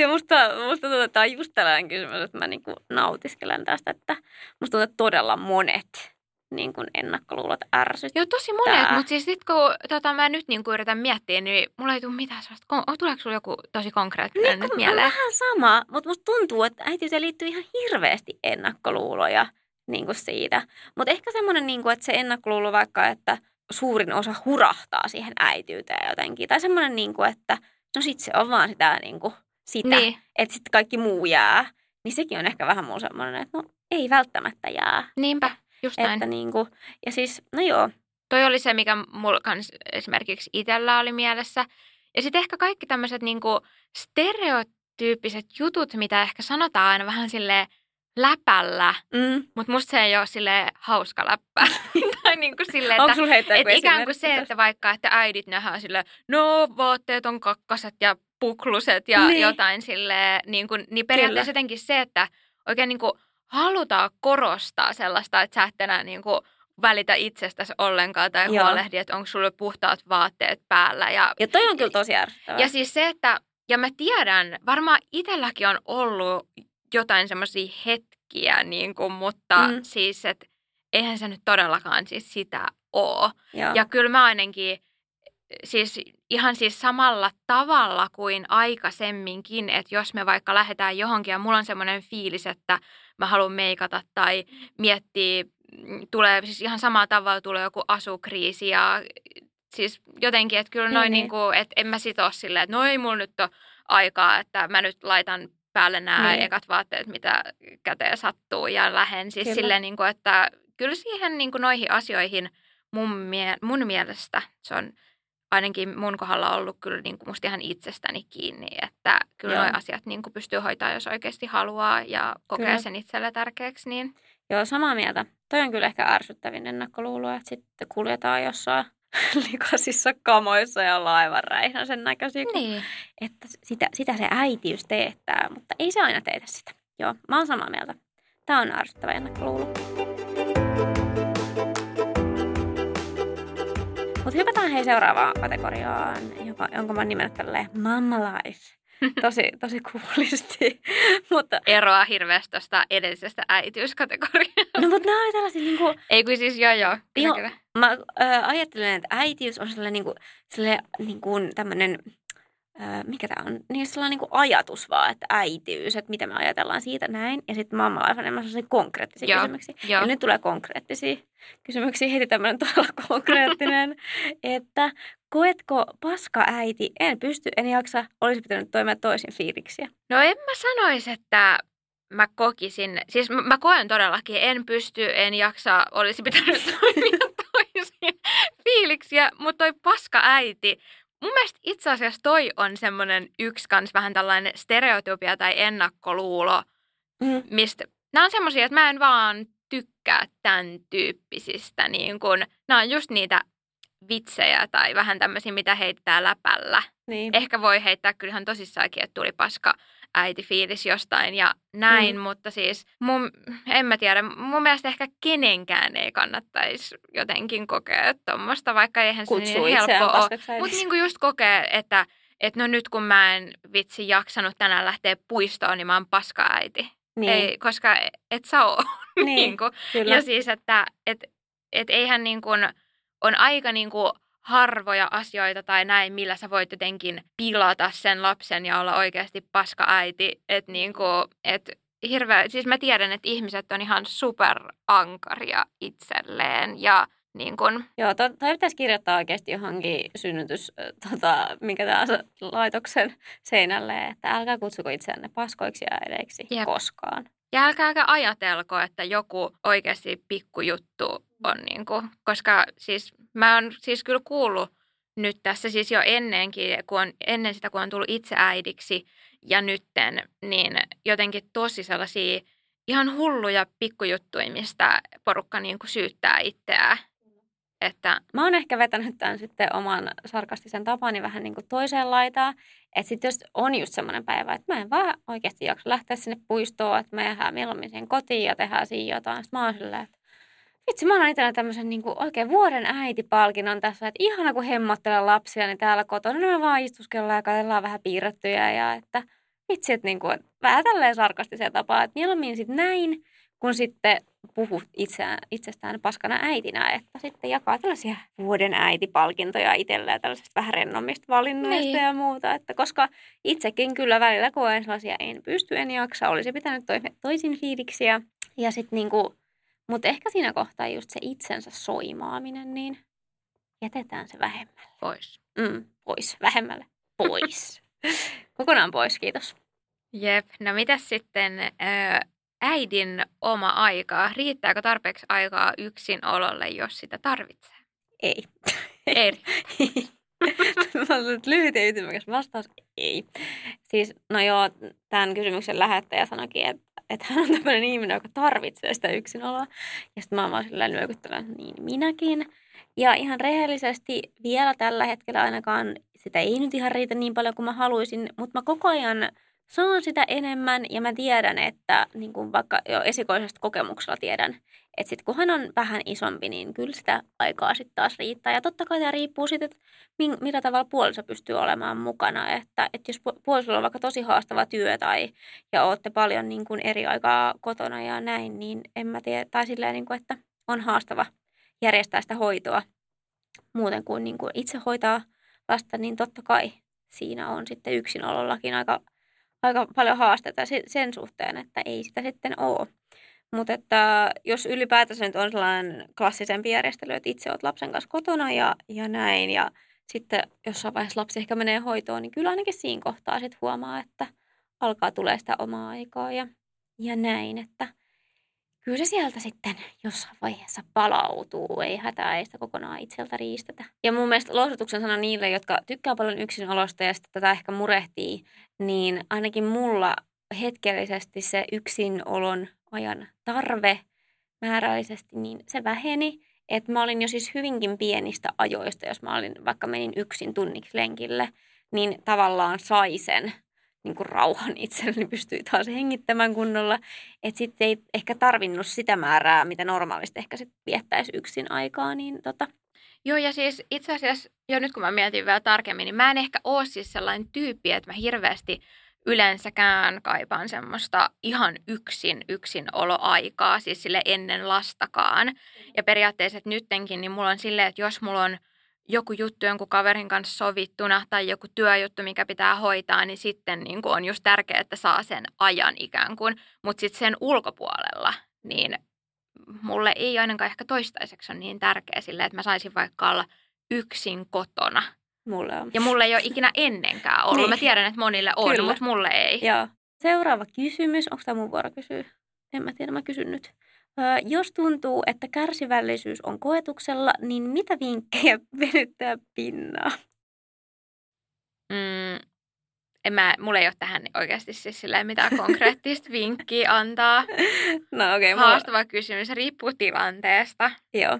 musta, musta tuntuu, että tämä on just tällainen kysymys, että mä niinku nautiskelen tästä, että musta tuntuu, että todella monet niin kuin ennakkoluulot ärsyttää. Joo, tosi monet, mutta siis sit kun tota, mä nyt niin kuin yritän miettiä, niin mulla ei tule mitään sellaista, kon- tuleeko sulla joku tosi konkreettinen niin, nyt mieleen? Vähän sama, mutta musta tuntuu, että äitiyteen liittyy ihan hirveästi ennakkoluuloja niin kuin siitä. Mutta ehkä semmoinen, niin kuin, että se ennakkoluulo vaikka, että suurin osa hurahtaa siihen äitiyteen jotenkin. Tai semmoinen, niin kuin, että no sit se on vaan sitä, niin kuin, sitä niin. että sitten kaikki muu jää. Niin sekin on ehkä vähän muu semmoinen, että no ei välttämättä jää. Niinpä. Just näin. Että niin kuin, ja siis, no joo. Toi oli se, mikä mulla kans esimerkiksi itsellä oli mielessä. Ja sitten ehkä kaikki tämmöiset niin stereotyyppiset jutut, mitä ehkä sanotaan aina vähän sille läpällä, mm. mutta musta se ei ole sille hauska läppä. tai niin kuin silleen, että, Onko että ikään kuin se, että vaikka että äidit nähdään sille, no vaatteet on kakkaset ja pukluset ja niin. jotain sille, niin, kuin, niin periaatteessa Kyllä. jotenkin se, että oikein niin kuin halutaan korostaa sellaista, että sä et enää niin kuin välitä itsestäsi ollenkaan tai Joo. huolehdi, että onko sulla puhtaat vaatteet päällä. Ja, ja toi on kyllä tosi ärsyttävää. Ja siis se, että, ja mä tiedän, varmaan itselläkin on ollut jotain semmoisia hetkiä, niin kuin, mutta mm. siis, että eihän se nyt todellakaan siis sitä ole. Joo. Ja kyllä mä ainakin siis ihan siis samalla tavalla kuin aikaisemminkin, että jos me vaikka lähdetään johonkin ja mulla on semmoinen fiilis, että mä haluan meikata tai miettiä, mm, tulee siis ihan samalla tavalla tulee joku asukriisi ja siis jotenkin, että kyllä noin niin, niin. Niin että en mä sit ole silleen, että no ei mulla nyt ole aikaa, että mä nyt laitan päälle nämä niin. ekat vaatteet, mitä käteen sattuu ja lähden siis kyllä. silleen, niin kuin, että kyllä siihen niin kuin noihin asioihin mun, mie- mun mielestä se on ainakin mun kohdalla ollut kyllä niin kuin musta ihan itsestäni kiinni, että kyllä nuo asiat niin kuin pystyy hoitaa, jos oikeasti haluaa ja kokee kyllä. sen itsellä tärkeäksi. Niin... Joo, samaa mieltä. Toi on kyllä ehkä ärsyttävin ennakkoluulo, että sitten kuljetaan jossain likaisissa kamoissa ja laivan sen näköisiä. Niin. Että sitä, sitä se äitiys teettää, mutta ei se aina teitä sitä. Joo, mä oon samaa mieltä. Tämä on ärsyttävä ennakkoluulo. Mutta hypätään hei seuraavaan kategoriaan, joka, jonka mä oon nimennyt tälleen Mamma Life. Tosi, tosi kuulisti. mutta... Eroa hirveästi tuosta edellisestä äitiyskategoriasta. No mutta nämä on tällaisia niin kuin... Ei kun siis joo joo. joo mä äh, ajattelen, että äitiys on sellainen, niin kuin, sellainen niin kuin tämmöinen mikä tämä on, niin sellainen niin kuin ajatus vaan, että äitiys, että mitä me ajatellaan siitä näin. Ja sitten mamma on enemmän sellaisia konkreettisia Joo. kysymyksiä. Joo. Ja nyt tulee konkreettisia kysymyksiä, heti tämmöinen todella konkreettinen, että koetko paska äiti, en pysty, en jaksa, olisi pitänyt toimia toisin fiiliksiä. No en mä sanoisi, että mä kokisin, siis mä koen todellakin, en pysty, en jaksa, olisi pitänyt toimia toisin fiiliksiä, mutta toi paska äiti, mun mielestä itse asiassa toi on semmoinen yksi kans vähän tällainen stereotypia tai ennakkoluulo, mm. mistä nämä on semmoisia, että mä en vaan tykkää tämän tyyppisistä, niin kun, nämä on just niitä vitsejä tai vähän tämmöisiä, mitä heittää läpällä. Niin. Ehkä voi heittää kyllähän tosissaankin, että tuli paska äiti fiilis jostain ja näin, mm. mutta siis mun, en mä tiedä, mun mielestä ehkä kenenkään ei kannattaisi jotenkin kokea tuommoista, vaikka eihän se niin helppo ole. Mutta niinku just kokee, että et no nyt kun mä en vitsi jaksanut tänään lähteä puistoon, niin mä oon paska äiti. Niin, Ei, koska et sä oo. niin, niin kuin. kyllä. Ja siis, että et, et eihän niin kuin, on aika niin kuin harvoja asioita tai näin, millä sä voit jotenkin pilata sen lapsen ja olla oikeasti paska äiti. Että niin kuin, et hirveä, siis mä tiedän, että ihmiset on ihan superankaria itselleen ja niin kuin, Joo, to, toi pitäisi kirjoittaa oikeasti johonkin synnytys, tota, minkä tahansa laitoksen seinälle, että älkää kutsuko itseänne paskoiksi ja äideiksi Jep. koskaan. Ja älkääkä ajatelko, että joku oikeasti pikkujuttu on niin kuin, koska siis mä oon siis kyllä kuullut nyt tässä siis jo ennenkin, kun on, ennen sitä kun on tullut itse äidiksi ja nytten, niin jotenkin tosi sellaisia ihan hulluja pikkujuttuja, mistä porukka niin kuin syyttää itseään. Että Mä oon ehkä vetänyt tämän sitten oman sarkastisen tapani vähän niin kuin toiseen laitaan. Että sitten jos on just semmoinen päivä, että mä en vaan oikeasti jaksa lähteä sinne puistoon, että me jäädään mieluummin siihen kotiin ja tehdään siinä jotain. Sitten mä oon silleen, että vitsi, mä annan itselleni tämmöisen niin kuin oikein vuoden äitipalkinnon tässä, että ihana kun hemmottelen lapsia, niin täällä kotona me vaan istuskellaan ja katsellaan vähän piirrettyjä ja että vitsi, että niin kuin, vähän tälleen sarkastiseen tapaan, että mieluummin sitten näin, kun sitten puhu itseään, itsestään paskana äitinä, että sitten jakaa tällaisia vuoden äitipalkintoja itselleen tällaisista vähän rennommista valinnoista Niin. ja muuta, että koska itsekin kyllä välillä koen sellaisia en pysty, en jaksa, olisi pitänyt toi, toisin fiiliksiä ja sitten niinku, mutta ehkä siinä kohtaa just se itsensä soimaaminen, niin jätetään se vähemmälle. pois. Mm, pois, vähemmälle, pois. Kokonaan pois, kiitos. Jep, no mitäs sitten ää, äidin oma aika? Riittääkö tarpeeksi aikaa yksin ololle, jos sitä tarvitsee? Ei. Ei. Mä olen lyhyt ja ytimekäs vastaus. Ei. Siis, no joo, tämän kysymyksen lähettäjä sanoikin, että, että hän on tämmöinen ihminen, joka tarvitsee sitä yksinoloa. Ja sitten mä oon vaan silleen nyökyttänyt, että niin minäkin. Ja ihan rehellisesti vielä tällä hetkellä ainakaan sitä ei nyt ihan riitä niin paljon kuin mä haluaisin, mutta mä koko ajan saan sitä enemmän ja mä tiedän, että niin kuin vaikka jo esikoisesta kokemuksella tiedän, että sitten kun hän on vähän isompi, niin kyllä sitä aikaa sitten taas riittää. Ja totta kai tämä riippuu siitä, että millä tavalla puoliso pystyy olemaan mukana. Että, että jos pu- puolisolla on vaikka tosi haastava työ tai ja olette paljon niin kuin eri aikaa kotona ja näin, niin en mä tiedä, tai silleen, niin kuin, että on haastava järjestää sitä hoitoa muuten kuin, niin kuin itse hoitaa lasta, niin totta kai siinä on sitten yksinolollakin aika, aika paljon haasteita se- sen suhteen, että ei sitä sitten ole. Mutta että jos ylipäätänsä nyt on sellainen klassisempi järjestely, että itse olet lapsen kanssa kotona ja, ja näin, ja sitten jossain vaiheessa lapsi ehkä menee hoitoon, niin kyllä ainakin siinä kohtaa sitten huomaa, että alkaa tulee sitä omaa aikaa ja, ja näin, että kyllä se sieltä sitten jossain vaiheessa palautuu, ei hätää, ei sitä kokonaan itseltä riistetä. Ja mun mielestä lohdutuksen sana niille, jotka tykkää paljon yksinolosta ja tätä ehkä murehtii, niin ainakin mulla hetkellisesti se yksinolon ajan tarve määrällisesti, niin se väheni. Että mä olin jo siis hyvinkin pienistä ajoista, jos mä olin, vaikka menin yksin tunniksi lenkille, niin tavallaan sai sen niin kuin rauhan itselleni, pystyi taas hengittämään kunnolla. Että sitten ei ehkä tarvinnut sitä määrää, mitä normaalisti ehkä sitten viettäisi yksin aikaa, niin tota, Joo, ja siis itse asiassa, jo nyt kun mä mietin vielä tarkemmin, niin mä en ehkä ole siis sellainen tyyppi, että mä hirveästi yleensäkään kaipaan semmoista ihan yksin yksinoloaikaa, siis sille ennen lastakaan. Ja periaatteessa, että nyttenkin, niin mulla on silleen, että jos mulla on joku juttu jonkun kaverin kanssa sovittuna tai joku työjuttu, mikä pitää hoitaa, niin sitten niin kuin on just tärkeää, että saa sen ajan ikään kuin. Mutta sitten sen ulkopuolella, niin mulle ei ainakaan ehkä toistaiseksi ole niin tärkeä sille, että mä saisin vaikka olla yksin kotona. Mulle on. Ja mulle ei ole ikinä ennenkään ollut. Niin. Mä tiedän, että monille on, Kyllä. mutta mulle ei. Joo. Seuraava kysymys. Onko tämä mun vuoro kysyä? En mä tiedä, mä kysyn nyt. Öö, jos tuntuu, että kärsivällisyys on koetuksella, niin mitä vinkkejä venyttää pinnaa? Mm, en mä, mulla ei ole tähän oikeasti siis silleen mitään konkreettista vinkkiä antaa. No okei, okay, Haastava kysymys, se riippuu tilanteesta. Joo.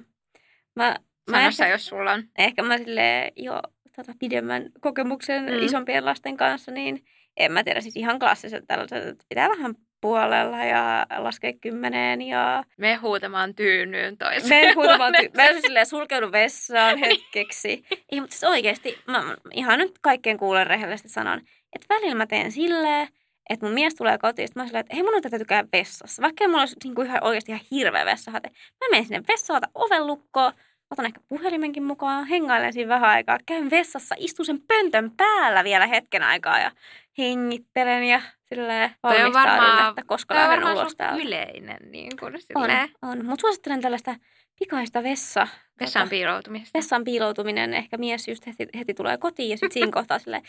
Mä, mä ehkä, jos sulla on. ehkä mä silleen, joo, tota, pidemmän kokemuksen Mm. isompien lasten kanssa, niin en mä tiedä, siis ihan klassiset tällaiset, että pitää vähän puolella ja laskea kymmeneen ja Me huutamaan tyynyyn toiseen. me huutamaan, ty- huoneeseen. mä silleen sulkeudun vessaan hetkeksi. Ei, mutta siis oikeasti, mä ihan nyt kaikkien kuulen rehellisesti sanon, että välillä mä teen silleen, että mun mies tulee kotiin, sit mä silleen, että hei mun on täytyy käydä vessassa. Vaikka mulla olisi niin kuin ihan oikeasti ihan hirveä vessahate. Mä menen sinne vessaan, oven lukkoon, otan ehkä puhelimenkin mukaan, hengailen siinä vähän aikaa, käyn vessassa, istun sen pöntön päällä vielä hetken aikaa ja hengittelen ja silleen on valmistaudun, varmaan, että koska lähden ulos täältä. yleinen niin kuin On, silleen, on. Mutta suosittelen tällaista pikaista vessa, vessaan tota, piiloutumista. vessan piiloutuminen. Ehkä mies just heti, heti tulee kotiin ja sitten siinä kohtaa sille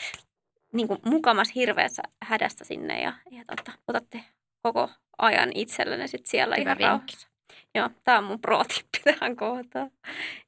niin kuin mukamas hirveässä hädässä sinne ja, ja tota, otatte koko ajan itsellenne sit siellä Hyvä ihan vinkki. rauhassa. Joo, tämä on mun pro-tippi tähän kohtaan.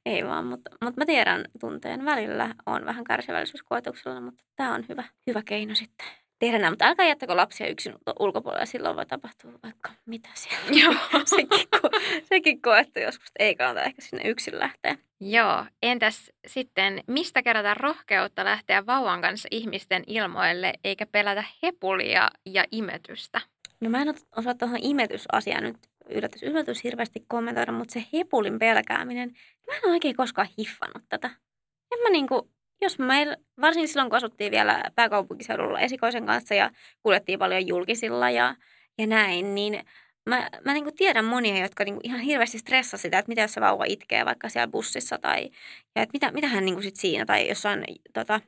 Ei vaan, mutta, mutta mä tiedän tunteen välillä on vähän kärsivällisyyskoetuksella, mutta tämä on hyvä, hyvä keino sitten tehdä näin. Mutta älkää jättäkö lapsia yksin ulkopuolella, silloin voi tapahtua vaikka mitä siellä. Joo. sekin, ko, sekin koettu joskus, ei kannata ehkä sinne yksin lähteä. Joo, entäs sitten, mistä kerätä rohkeutta lähteä vauvan kanssa ihmisten ilmoille, eikä pelätä hepulia ja imetystä? No mä en osaa tuohon imetysasiaan nyt yllätys, yllätys hirveästi kommentoida, mutta se hepulin pelkääminen, mä en oikein koskaan hiffannut tätä. En mä niinku, jos meillä, varsinkin silloin kun asuttiin vielä pääkaupunkiseudulla esikoisen kanssa ja kuljettiin paljon julkisilla ja, ja näin, niin mä, mä niinku tiedän monia, jotka niinku ihan hirveästi stressaa sitä, että mitä jos se vauva itkee vaikka siellä bussissa tai ja että mitä, mitä hän niinku sit siinä tai jossain tota,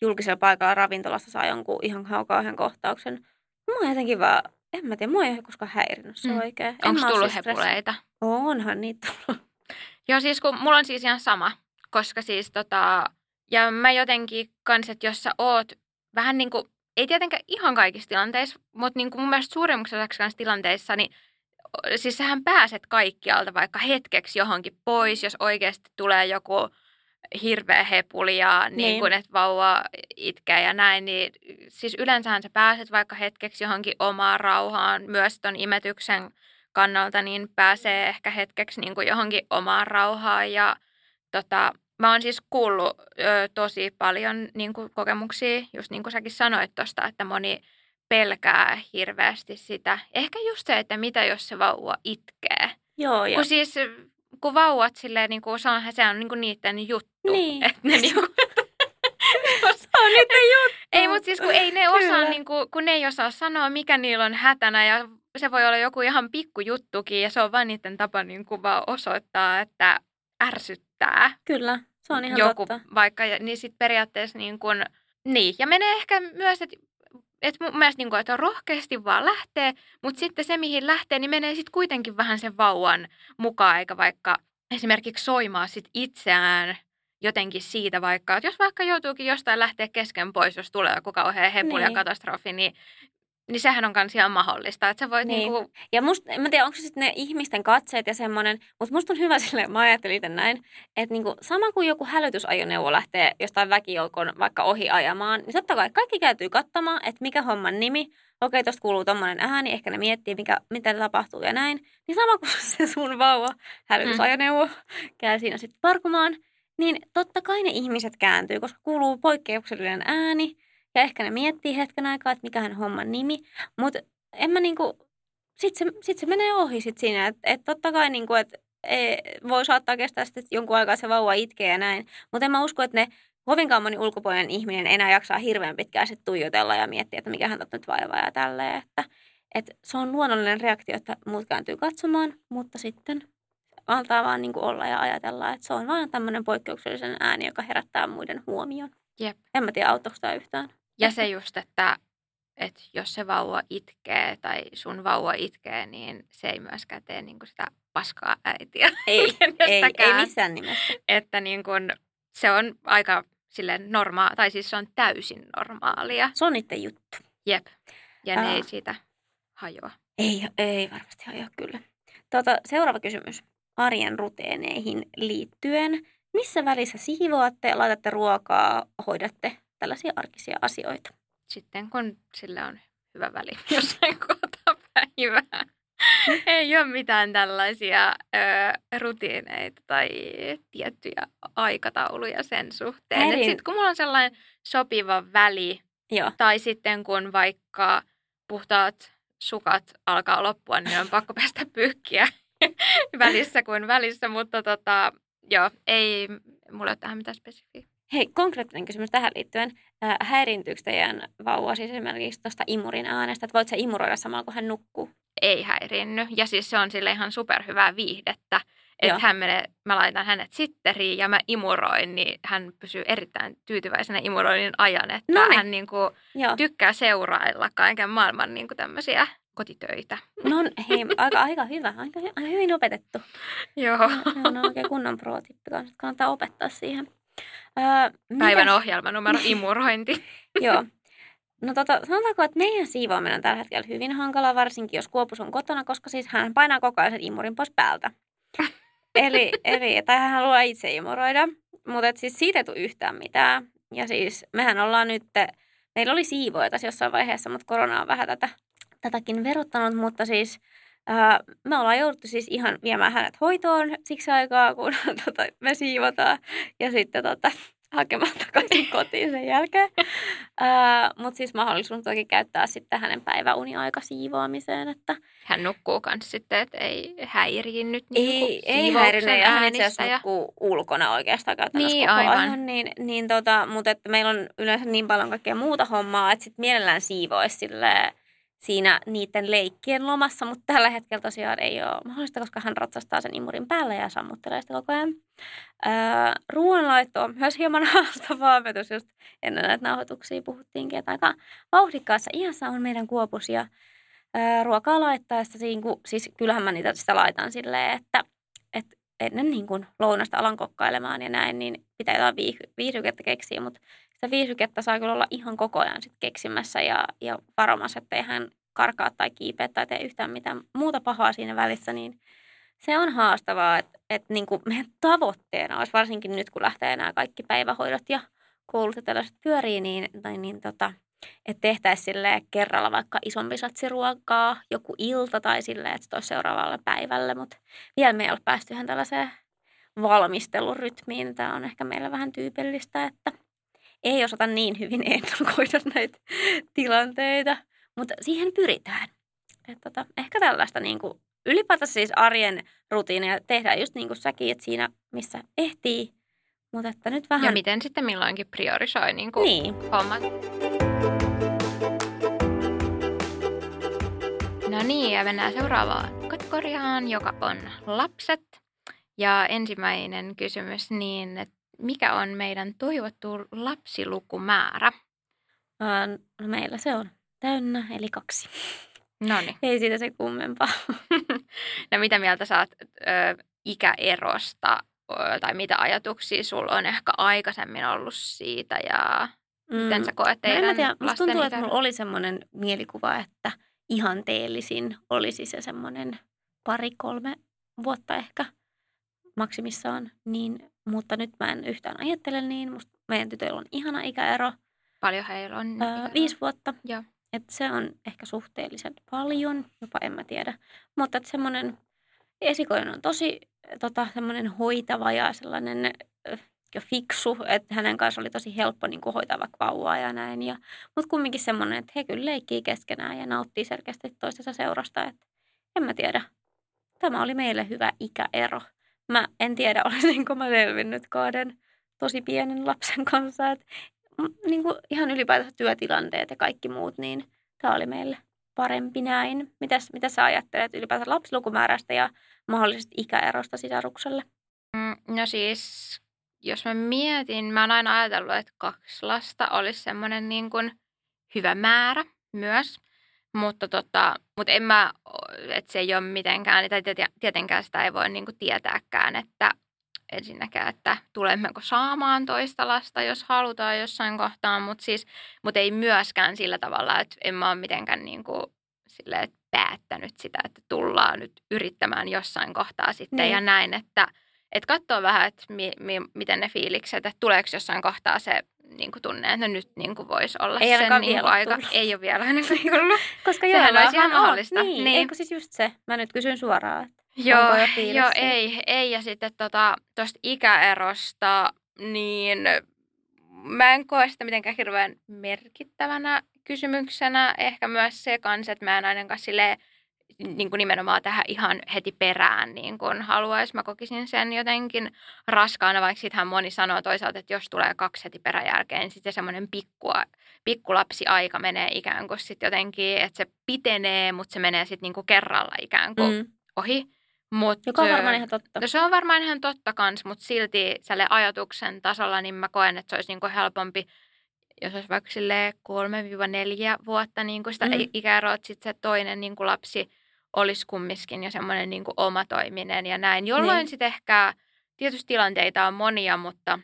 julkisella paikalla ravintolassa saa jonkun ihan kauhean kohtauksen. Mä oon jotenkin vaan, en mä tiedä, mua ei ole koskaan häirinyt se Mm. oikein. Onko tullut siis hepuleita? Onhan niitä tullut. Joo, siis kun mulla on siis ihan sama, koska siis tota, ja mä jotenkin kans, että jos sä oot vähän niin kuin, ei tietenkään ihan kaikissa tilanteissa, mutta niin kuin mun mielestä suurimmaksi osaksi kanssa tilanteissa, niin siis sähän pääset kaikkialta vaikka hetkeksi johonkin pois, jos oikeasti tulee joku hirveä hepuli ja niin Niin. kuin, että vauva itkee ja näin, niin siis yleensähän sä pääset vaikka hetkeksi johonkin omaan rauhaan, myös ton imetyksen kannalta, niin pääsee ehkä hetkeksi niin kuin johonkin omaan rauhaan. Ja tota, mä oon siis kuullut ö, tosi paljon niin kuin kokemuksia, just niin kuin säkin sanoit tuosta, että moni pelkää hirveästi sitä. Ehkä just se, että mitä jos se vauva itkee. Joo, ja Kun siis kun vauvat silleen, niin kuin, se on, se on niin kuin niiden juttu. Niin. Että ne niin kuin, se on niiden juttu. ei, mutta siis kun ei ne osaa, Kyllä. niin kuin, kun ne ei osaa sanoa, mikä niillä on hätänä ja se voi olla joku ihan pikkujuttukin ja se on vain niiden tapa niin kuin vaan osoittaa, että ärsyttää Kyllä, se on ihan joku totta. vaikka, niin sitten periaatteessa niin kuin, niin. Ja menee ehkä myös, että että mun mielestä niin kuin, että rohkeasti vaan lähtee, mutta sitten se, mihin lähtee, niin menee sitten kuitenkin vähän sen vauvan mukaan, eikä vaikka esimerkiksi soimaa sit itseään jotenkin siitä vaikka, että jos vaikka joutuukin jostain lähteä kesken pois, jos tulee joku kauhean hepuli ja Niin. katastrofi, niin, niin sehän on kans ihan mahdollista. Että sä voit niin. Niin. Niin kuin, Ja musta, en mä tiedä, onko se sitten ne ihmisten katseet ja semmoinen, mutta musta on hyvä silleen, mä ajattelin itse näin, että niinku, sama kuin joku hälytysajoneuvo lähtee jostain väkijoukon vaikka ohi ajamaan, niin totta kai kaikki käytyy katsomaan, että mikä homman nimi, okei, tosta kuuluu tommonen ääni, ehkä ne miettii, mikä, mitä tapahtuu ja näin. Niin sama kuin se sun vauva hälytysajoneuvo käy siinä sitten parkumaan, niin totta kai ne ihmiset kääntyy, koska kuuluu poikkeuksellinen ääni, ja ehkä ne miettii hetken aikaa, että mikähän homman nimi, mutta en mä niinku, sit se, sit se menee ohi sit siinä, että et totta kai niinku, et, e, voi saattaa kestää sitten jonkun aikaa se vauva itkee ja näin, mutta en mä usko, että ne kovinkaan moni ulkopuolinen ihminen enää jaksaa hirveän pitkään sitten tuijotella ja miettiä, että mikähän tot nyt vaivaa ja tälleen, että et se on luonnollinen reaktio, että muut kääntyy katsomaan, mutta sitten antaa vaan niinku olla ja ajatella, että se on vaan tämmöinen poikkeuksellisen ääni, joka herättää muiden huomion. Jep. En mä tiedä, auttaako tämä yhtään. Ja se just, että, että jos se vauva itkee tai sun vauva itkee, niin se ei myöskään tee niin kuin sitä paskaa äitiä. Ei, ei, ei kenestäkään. missään nimessä. että niin kun, se on aika silleen normaa, tai siis se on täysin normaalia. Se on niiden juttu. Jep. Ja ne Aa. ei siitä hajoa. Ei, ei varmasti hajoa kyllä. Tota, seuraava kysymys. Arjen ruteeneihin liittyen. Missä välissä siivoatte, laitatte ruokaa, hoidatte tällaisia arkisia asioita? Sitten kun sille on hyvä väli jossain kohtaa päivää. ei ole mitään tällaisia ö, rutiineita tai tiettyjä aikatauluja sen suhteen. Sitten kun mulla on sellainen sopiva väli, Joo. tai sitten kun vaikka puhtaat sukat alkaa loppua, niin on pakko päästä pyykkiä välissä kuin välissä, mutta tota, joo, ei mulla ole tähän mitään spesifiä. Hei, konkreettinen kysymys tähän liittyen. Äh, häiriintyykö teidän vauva siis esimerkiksi tuosta imurin äänestä, että voit sä imuroida samalla kun hän nukkuu? Ei häirinny. Ja siis se on sille ihan superhyvää viihdettä. Että hän menee, mä laitan hänet sitteriin ja mä imuroin, niin hän pysyy erittäin tyytyväisenä imuroinnin ajan. Että Noniin. hän niin kuin tykkää seurailla kaiken maailman niin kuin tämmöisiä kotitöitä. No hei, aika, aika hyvä, aika, aika hyvin opetettu. Joo. Se on oikein kunnon pro-tippi, kannattaa opettaa siihen. Päivän mitä... ohjelma numero imurointi. Joo. No tota, sanotaanko, että meidän siivoaminen on tällä hetkellä hyvin hankala, varsinkin jos Kuopus on kotona, koska siis hän painaa koko ajan sen imurin pois päältä. eli, eli, tai hän haluaa itse imuroida, mutta siis siitä ei tule yhtään mitään. Ja siis mehän ollaan nyt, meillä oli siivoja tässä jossain vaiheessa, mutta korona on vähän tätä, tätäkin verottanut, mutta siis ää, me ollaan jouduttu siis ihan viemään hänet hoitoon siksi aikaa, kun tota, me siivotaan. Ja sitten tota, hakemaan takaisin kotiin sen jälkeen. Uh, Mutta siis mahdollisuus toki käyttää sitten hänen päiväuniaika siivoamiseen. Että... Hän nukkuu myös sitten, että ei häiriinnyt niin Ei, ei häirinnyt ja hän itse asiassa ja... nukkuu ulkona oikeastaan käytännössä niin, koko aivan. ajan. Niin, niin tota, mutta että meillä on yleensä niin paljon kaikkea muuta hommaa, että sitten mielellään siivoisi silleen, siinä niiden leikkien lomassa, mutta tällä hetkellä tosiaan ei ole mahdollista, koska hän ratsastaa sen imurin päälle ja sammuttelee sitä koko ajan. Öö, ruoanlaitto on myös hieman haastavaa. Me just ennen näitä nauhoituksia puhuttiinkin, että aika vauhdikkaassa iässä on meidän kuopus ja öö, ruokaa laittaessa, siis kyllähän mä niitä sitä laitan silleen, että, että ennen niin kuin lounasta alan kokkailemaan ja näin, niin pitää jotain viihdykettä keksiä, mutta sitä viisykettä saa kyllä olla ihan koko ajan sit keksimässä ja, ja varomassa, ettei hän karkaa tai kiipeä tai tee yhtään mitään muuta pahaa siinä välissä, niin se on haastavaa, että, että niin meidän tavoitteena olisi varsinkin nyt, kun lähtee nämä kaikki päivähoidot ja koulut ja tällaiset pyörii, niin, tai niin tota, että tehtäisiin kerralla vaikka isompi satsi ruokaa, joku ilta tai silleen, että se olisi seuraavalle päivälle, mutta vielä me ei ole päästy ihan tällaiseen valmistelurytmiin. Tämä on ehkä meillä vähän tyypillistä, että ei osata niin hyvin ennakoida näitä tilanteita, mutta siihen pyritään. Et tota, ehkä tällaista niin kuin, ylipäätänsä siis arjen rutiineja tehdään just niin kuin säkin, että siinä missä ehtii, mutta että nyt vähän... Ja miten sitten milloinkin priorisoi niin kuin niin. hommat. No niin, ja mennään seuraavaan kategoriaan, joka on lapset. Ja ensimmäinen kysymys niin, että mikä on meidän toivottu lapsilukumäärä? No meillä se on täynnä, eli kaksi. No niin. Ei siitä se kummempaa. no mitä mieltä saat ö, ikäerosta ö, tai mitä ajatuksia sulla on ehkä aikaisemmin ollut siitä ja mm. miten sä koet teidän no, tiedä, lasten tuntuu, että mulla oli semmoinen mielikuva, että ihanteellisin olisi se semmoinen pari-kolme vuotta ehkä maksimissaan, niin mutta nyt mä en yhtään ajattele niin. Musta meidän tytöillä on ihana ikäero. Paljon heillä on? Öö, viisi vuotta. Joo. Et se on ehkä suhteellisen paljon, jopa en mä tiedä. Mutta että semmoinen esikoinen on tosi tota, semmoinen hoitava ja sellainen ja fiksu, että hänen kanssa oli tosi helppo niin kuin hoitaa vaikka vauvaa ja näin. Ja, mutta kumminkin semmoinen, että he kyllä leikkii keskenään ja nauttii selkeästi toistensa seurasta. Että en mä tiedä. Tämä oli meille hyvä ikäero. Mä en tiedä, olisinko mä selvinnyt kahden tosi pienen lapsen kanssa. Et, niin kuin ihan ylipäätänsä työtilanteet ja kaikki muut, niin tämä oli meille parempi näin. Mitäs, mitä sä ajattelet ylipäätänsä lapsilukumäärästä ja mahdollisesta ikäerosta sisarukselle? Mm, no siis, jos mä mietin, mä oon aina ajatellut, että kaksi lasta olisi semmoinen niin hyvä määrä myös. Mutta, tota, mutta en mä, että se ei ole mitenkään, tai tietenkään sitä ei voi niin kuin tietääkään, että ensinnäkään, että tulemmeko saamaan toista lasta, jos halutaan jossain kohtaa, mutta siis, mutta ei myöskään sillä tavalla, että en mä ole mitenkään niin kuin, silleen, päättänyt sitä, että tullaan nyt yrittämään jossain kohtaa sitten niin. ja näin, että, että katsoo vähän, että mi, mi, miten ne fiilikset, että tuleeko jossain kohtaa se niin kuin tunne, että no nyt niin kuin voisi olla Ei sen niin kuin aika. Tullut. Ei ole vielä ainakaan tullut. Koska Sehän joo, olisi ihan mahdollista. Niin, Niin. eikö siis just se? Mä nyt kysyn suoraan. Että Joo, Onko jo fiilis joo ei, ei. Ja sitten tuosta tota, ikäerosta, niin mä en koe sitä mitenkään hirveän merkittävänä kysymyksenä. Ehkä myös se kans, että mä en ainakaan silleen, niin kuin nimenomaan tähän ihan heti perään niin kuin haluaisi. Mä kokisin sen jotenkin raskaana, vaikka sittenhän moni sanoo toisaalta, että jos tulee kaksi heti peräjälkeen, niin sitten semmoinen pikkua, pikkulapsi aika menee ikään kuin sitten jotenkin, että se pitenee, mutta se menee sitten niin kuin kerralla ikään kuin Mm. ohi. Mut, Joka on varmaan ihan totta. No se on varmaan ihan totta kans, mutta silti sälle ajatuksen tasolla niin mä koen, että se olisi niinku helpompi, jos olisi vaikka silleen 3-4 vuotta niinku sitä Mm. ikäeroa, sitten se toinen niinku lapsi olisi kumminkin jo semmoinen niinku omatoiminen ja näin. Jolloin Niin. sitten ehkä, tietysti tilanteita on monia, mutta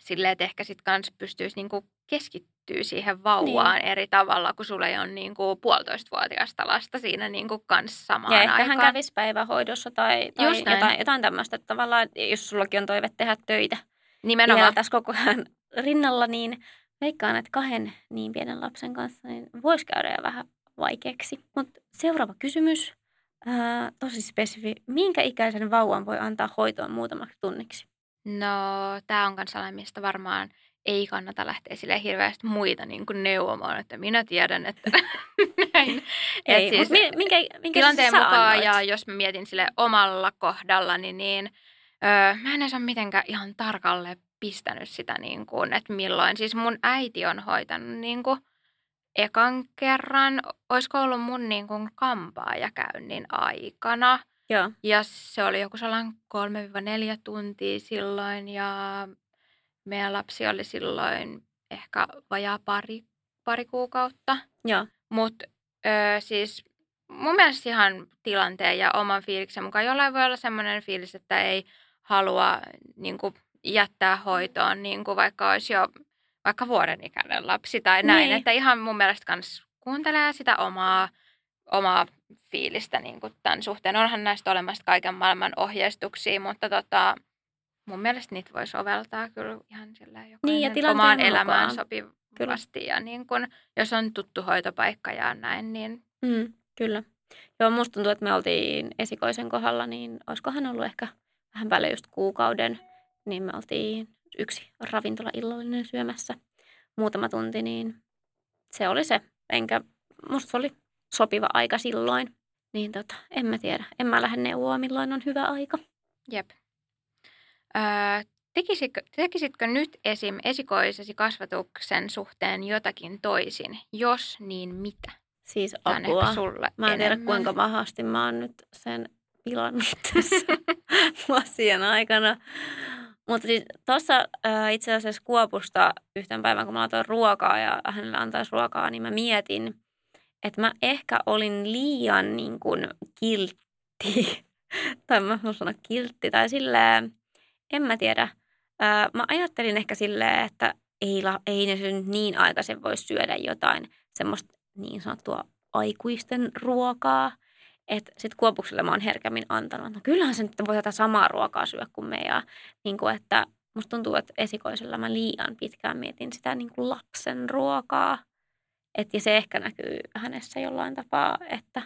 silleen, että ehkä sitten kans pystyisi niinku keskittyä siihen vauvaan niin. eri tavalla, kun sulla ei ole niinku puolitoistavuotiaasta lasta siinä niinku kanssa samaan Ja ehkä aikaan. hän kävisi päivähoidossa tai, tai Just näin. jotain, jotain tämmöistä. Että tavallaan, jos sullakin on toive tehdä töitä Nimenomaan. vielä tässä koko ajan rinnalla, niin veikkaan, että kahden niin pienen lapsen kanssa niin voisi käydä jo vähän vaikeaksi. Mutta seuraava kysymys, ää, tosi spesifi. Minkä ikäisen vauvan voi antaa hoitoon muutamaksi tunniksi? No, tämä on myös sellainen, mistä varmaan ei kannata lähteä sille hirveästi muita niin kuin neuvomaan, että minä tiedän, että näin. Ei, Et siis, minkä, minkä tilanteen sä mukaan annoit? ja jos mä mietin sille omalla kohdallani, niin öö, mä en edes ole mitenkään ihan tarkalle pistänyt sitä, niin kuin, että milloin. Siis mun äiti on hoitanut niin kuin, ekan kerran, olisiko ollut mun niin kuin, kampaajakäynnin aikana. Joo. Ja se oli joku sellainen 3-4 tuntia silloin ja meidän lapsi oli silloin ehkä vajaa pari, pari kuukautta. Joo. Mutta siis mun mielestä ihan tilanteen ja oman fiiliksen mukaan jollain voi olla semmoinen fiilis, että ei halua niin kuin, jättää hoitoon, niin kuin vaikka olisi jo vaikka vuoden ikäinen lapsi tai näin. Niin. Että ihan mun mielestä kans kuuntelee sitä omaa, omaa fiilistä niin kuin tämän suhteen. Onhan näistä olemassa kaiken maailman ohjeistuksia, mutta tota, mun mielestä niitä voi soveltaa kyllä ihan sillä Niin, ja omaan mukaan. elämään sopivasti. Ja niin kun, jos on tuttu hoitopaikka ja näin, niin Mm, kyllä. Joo, musta tuntuu, että me oltiin esikoisen kohdalla, niin olisikohan ollut ehkä vähän päälle just kuukauden, niin me oltiin yksi ravintola-illallinen syömässä muutama tunti, niin se oli se. Enkä, musta se oli sopiva aika silloin. Niin tota, en mä tiedä. En mä lähde neuvoa, milloin on hyvä aika. jep. Öö, tekisitkö, tekisitkö nyt esim. esikoisesi kasvatuksen suhteen jotakin toisin? Jos, niin mitä? Siis apua. sulle Mä en tiedä, enemmän. kuinka mahasti mä oon nyt sen pilannut tässä vuosien aikana. Mutta siis tuossa äh, itse asiassa Kuopusta yhten päivän, kun mä laitoin ruokaa ja hänelle antaisi ruokaa, niin mä mietin, että mä ehkä olin liian niin kuin kiltti. tai mä voin sanoa kiltti. Tai silleen, en mä tiedä. Äh, mä ajattelin ehkä silleen, että ei, la, ei ne nyt niin aikaisin voi syödä jotain semmoista niin sanottua aikuisten ruokaa. Että sitten Kuopukselle mä oon herkemmin antanut, no kyllähän se nyt voi tätä samaa ruokaa syödä kuin me. Ja niin kuin, että musta tuntuu, että esikoisella mä liian pitkään mietin sitä niin kuin lapsen ruokaa. Et, ja se ehkä näkyy hänessä jollain tapaa, että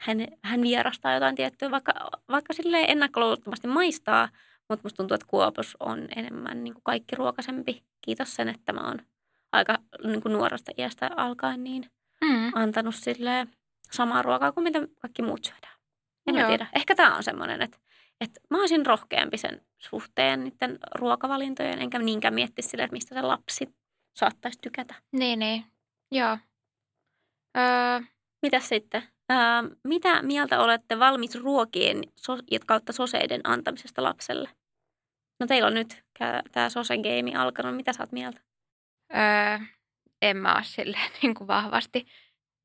hän, hän vierastaa jotain tiettyä, vaikka, vaikka sille ennakkoluulottomasti maistaa, mutta musta tuntuu, että Kuopus on enemmän niin kuin kaikki ruokaisempi. Kiitos sen, että mä oon aika niin kuin nuoresta iästä alkaen niin Mm. antanut sille samaa ruokaa kuin mitä kaikki muut syödään. En mä Joo. tiedä. Ehkä tämä on semmoinen, että, että mä olisin rohkeampi sen suhteen niiden ruokavalintojen, enkä niinkään miettisi sille, että mistä se lapsi saattaisi tykätä. Niin, niin. Joo. Öö, Mitäs sitten? Ää, mitä mieltä olette valmis ruokien so- kautta soseiden antamisesta lapselle? No teillä on nyt tämä sose-game alkanut. Mitä sä oot mieltä? öö, en mä ole silleen niin kuin vahvasti.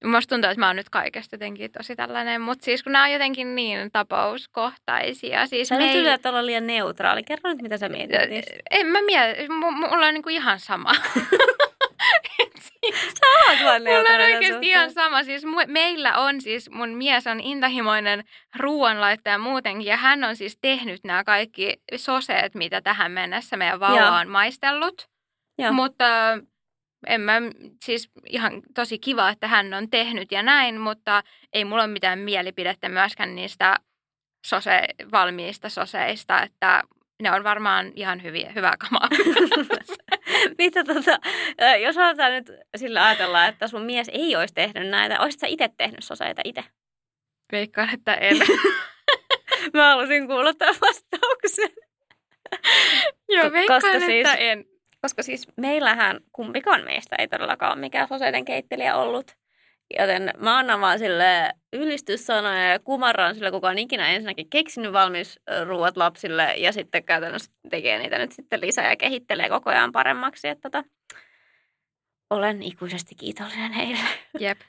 Musta tuntuu, että mä oon nyt kaikesta jotenkin tosi tällainen, mutta siis kun nämä on jotenkin niin tapauskohtaisia. Siis Sä me ei- yrität olla liian neutraali. Kerro nyt, mitä sä mietit. En mä mieti, mu- mulla on niinku ihan sama. Sä oot vaan Mulla on oikeasti suhteen. ihan sama. Siis mu- meillä on siis, mun mies on intohimoinen ruoanlaittaja muutenkin, ja hän on siis tehnyt nämä kaikki soseet, mitä tähän mennessä meidän vauva on maistellut. Joo. Mutta en mä, siis ihan tosi kiva, että hän on tehnyt ja näin, mutta ei mulla ole mitään mielipidettä myöskään niistä sose, valmiista soseista, että ne on varmaan ihan hyviä, hyvää kamaa. Mitä tota, jos aletaan nyt sillä ajatella, että sun mies ei olisi tehnyt näitä, olisit sä itse tehnyt soseita itse? Veikkaan, että en. Mä halusin kuulla tämän vastauksen. Joo, veikkaan, koska että siis- en. Koska siis meillähän kumpikaan meistä ei todellakaan ole mikään soseiden keittelijä ollut. Joten mä annan vaan sille ylistyssanoja ja kumarran sille, kuka on ikinä ensinnäkin keksinyt valmis ruuat lapsille ja sitten käytännössä tekee niitä nyt sitten lisää ja kehittelee koko ajan paremmaksi. Että tota, olen ikuisesti kiitollinen heille. Jep.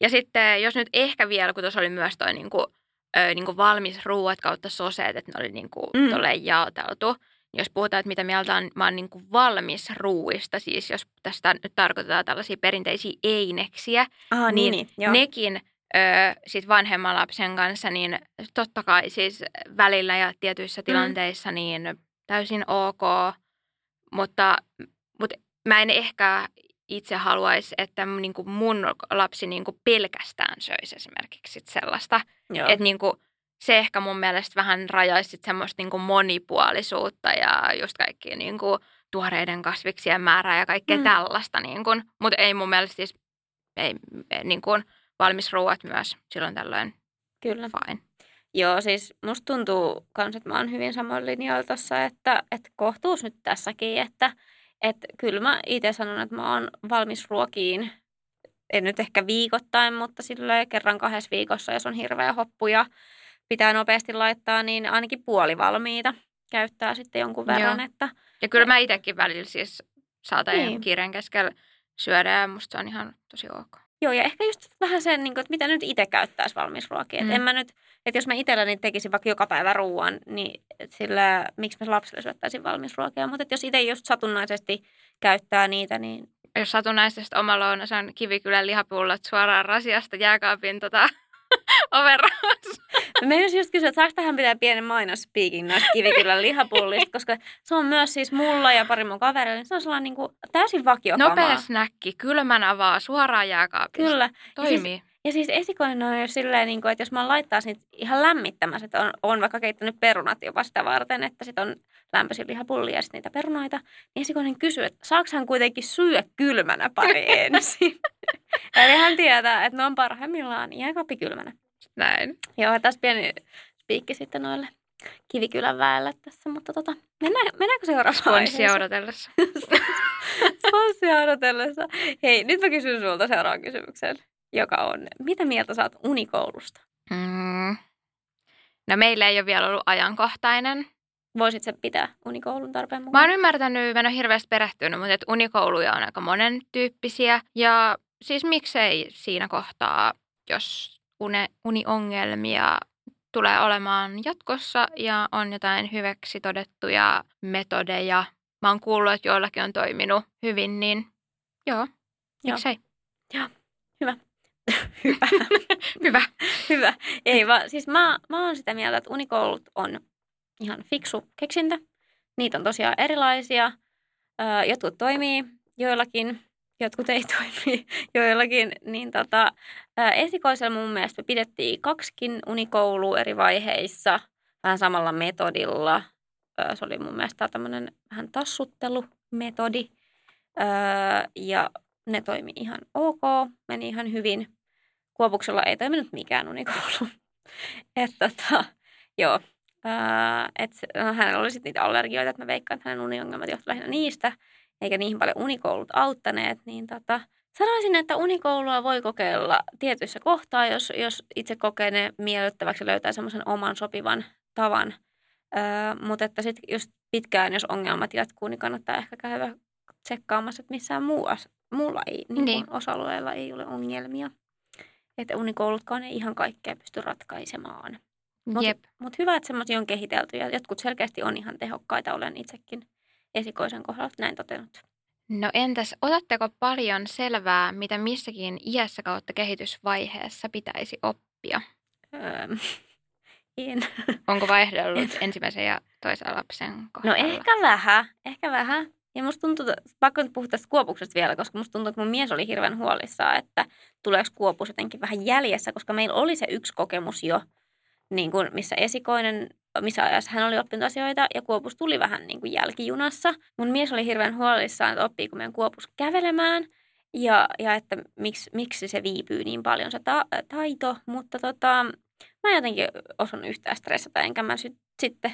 Ja sitten jos nyt ehkä vielä, kun tuossa oli myös toi niinku, ö, niinku valmis ruuat kautta soseet, että ne oli niinku Mm. jaoteltu. Niin Jos puhutaan, että mitä mieltä on, mä oon niinku valmis ruuista, siis jos tästä nyt tarkoitetaan tällaisia perinteisiä eineksiä, Ah, niin nekin ö, sit vanhemman lapsen kanssa, niin totta kai siis välillä ja tietyissä tilanteissa niin täysin ok, mutta, mutta mä en ehkä itse haluaisi, että mun- niinku mun lapsi niinku pelkästään söisi esimerkiksi sellaista. Joo. Että niinku, se ehkä mun mielestä vähän rajaisi semmoista niinku monipuolisuutta ja just kaikkia niinku tuoreiden kasviksien määrää ja kaikkea Mm. tällaista. Niinku. Mutta ei mun mielestä siis ei, niinku, valmis ruuat myös silloin tällöin Kyllä. fine. Joo, siis musta tuntuu kans, että mä oon hyvin samoin linjoilla tossa, että, että kohtuus nyt tässäkin, että, että kyllä mä itse sanon, että mä oon valmis ruokiin, en nyt ehkä viikoittain, mutta silloin kerran kahdessa viikossa, jos on hirveä hoppu ja pitää nopeasti laittaa, niin ainakin puolivalmiita käyttää sitten jonkun verran, Joo. että Ja kyllä mä itsekin välillä siis saatan Niin. kiireen keskellä syödä ja musta se on ihan tosi ok. Joo, ja ehkä just vähän sen, niin kuin, että mitä nyt itse käyttäisi valmisruokia. Mm. Mm. En mä nyt, että jos mä itselläni tekisin vaikka joka päivä ruoan, niin et sillä, miksi mä lapsille syöttäisin valmisruokia. Mutta jos itse just satunnaisesti käyttää niitä, niin Jos satunnaisesti oma lounas on Kivikylän lihapullot suoraan rasiasta jääkaapin tota, overraassa. Mä just kysyä, että saako tähän pitää pienen mainospiikin noista kivikylän lihapullista, koska se on myös siis mulla ja pari mun kaverille, niin se on sellainen niin kuin täysin vakiokamaa. Nopea snäkki, kylmänä vaan suoraan jääkaapista. Kyllä. Toimii. Ja siis esikoinen on jo silleen, niin kuin, että jos mä laittaisin niitä ihan lämmittämässä, että on, on vaikka keittänyt perunat jopa sitä varten, että sitten on lämpöisiä lihapullia ja sitten niitä perunoita, niin esikoinen kysyy, että saako hän kuitenkin syödä kylmänä pari ensin. Eli hän tietää, että ne on parhaimmillaan jääkaappi kylmänä. Näin. Joo, tässä pieni spiikki sitten noille Kivikylän väelle tässä, mutta tota, mennään, mennäänkö seuraavaan Sponssia odotellessa. Sponssia odotellessa. Hei, nyt mä kysyn sulta seuraavan kysymyksen, joka on, mitä mieltä saat unikoulusta? Mm. No meillä ei ole vielä ollut ajankohtainen. Voisit sä pitää unikoulun tarpeen mukaan? Mä oon ymmärtänyt, mä en ole hirveästi perehtynyt, mutta että unikouluja on aika monen tyyppisiä. Ja siis miksei siinä kohtaa, jos une, uniongelmia tulee olemaan jatkossa ja on jotain hyväksi todettuja metodeja. Mä oon kuullut, että joillakin on toiminut hyvin, niin joo, Joo. miksei. Hyvä. Hyvä. Hyvä. Ei vaan, siis mä, mä oon sitä mieltä, että unikoulut on ihan fiksu keksintä. Niitä on tosiaan erilaisia. Jotkut toimii, joillakin, jotkut ei toimi, joillakin. Niin tota, esikoisella mun mielestä me pidettiin kaksikin unikoulua eri vaiheissa, vähän samalla metodilla. Se oli mun mielestä tämmöinen vähän tassuttelumetodi. Ja ne toimi ihan ok, meni ihan hyvin. Kuopuksella ei toiminut mikään unikoulu. että tota, joo. Ää, et, no, hänellä oli sitten niitä allergioita, että mä veikkaan, että hänen uniongelmat johtuivat lähinnä niistä, eikä niihin paljon unikoulut auttaneet, niin tota, sanoisin, että unikoulua voi kokeilla tietyissä kohtaa, jos, jos itse kokee ne miellyttäväksi löytää semmoisen oman sopivan tavan. Ää, mutta että sitten just pitkään, jos ongelmat jatkuu, niin kannattaa ehkä käydä tsekkaamassa, että missään muu muulla ei, niin Niin. osa-alueella ei ole ongelmia. Että unikoulutkaan ei ihan kaikkea pysty ratkaisemaan. Mutta mut hyvä, että semmoisia on kehitelty ja jotkut selkeästi on ihan tehokkaita. Olen itsekin esikoisen kohdalla näin totenut. No entäs, otatteko paljon selvää, mitä missäkin iässä kautta kehitysvaiheessa pitäisi oppia? Öö, en. Onko vaihdellut ensimmäisen ja toisen lapsen No kohdalla? ehkä vähän, ehkä vähän. Ja musta tuntuu, pakko nyt puhua tästä kuopuksesta vielä, koska musta tuntuu, että mun mies oli hirveän huolissaan, että tuleeko kuopus jotenkin vähän jäljessä, koska meillä oli se yksi kokemus jo, niin kuin missä esikoinen, missä ajassa hän oli oppinut asioita ja kuopus tuli vähän niin kuin jälkijunassa. Mun mies oli hirveän huolissaan, että oppiiko meidän kuopus kävelemään ja, ja että miksi, miksi se viipyy niin paljon se ta- taito, mutta tota, mä en jotenkin osannut yhtään stressata, enkä mä sit, sitten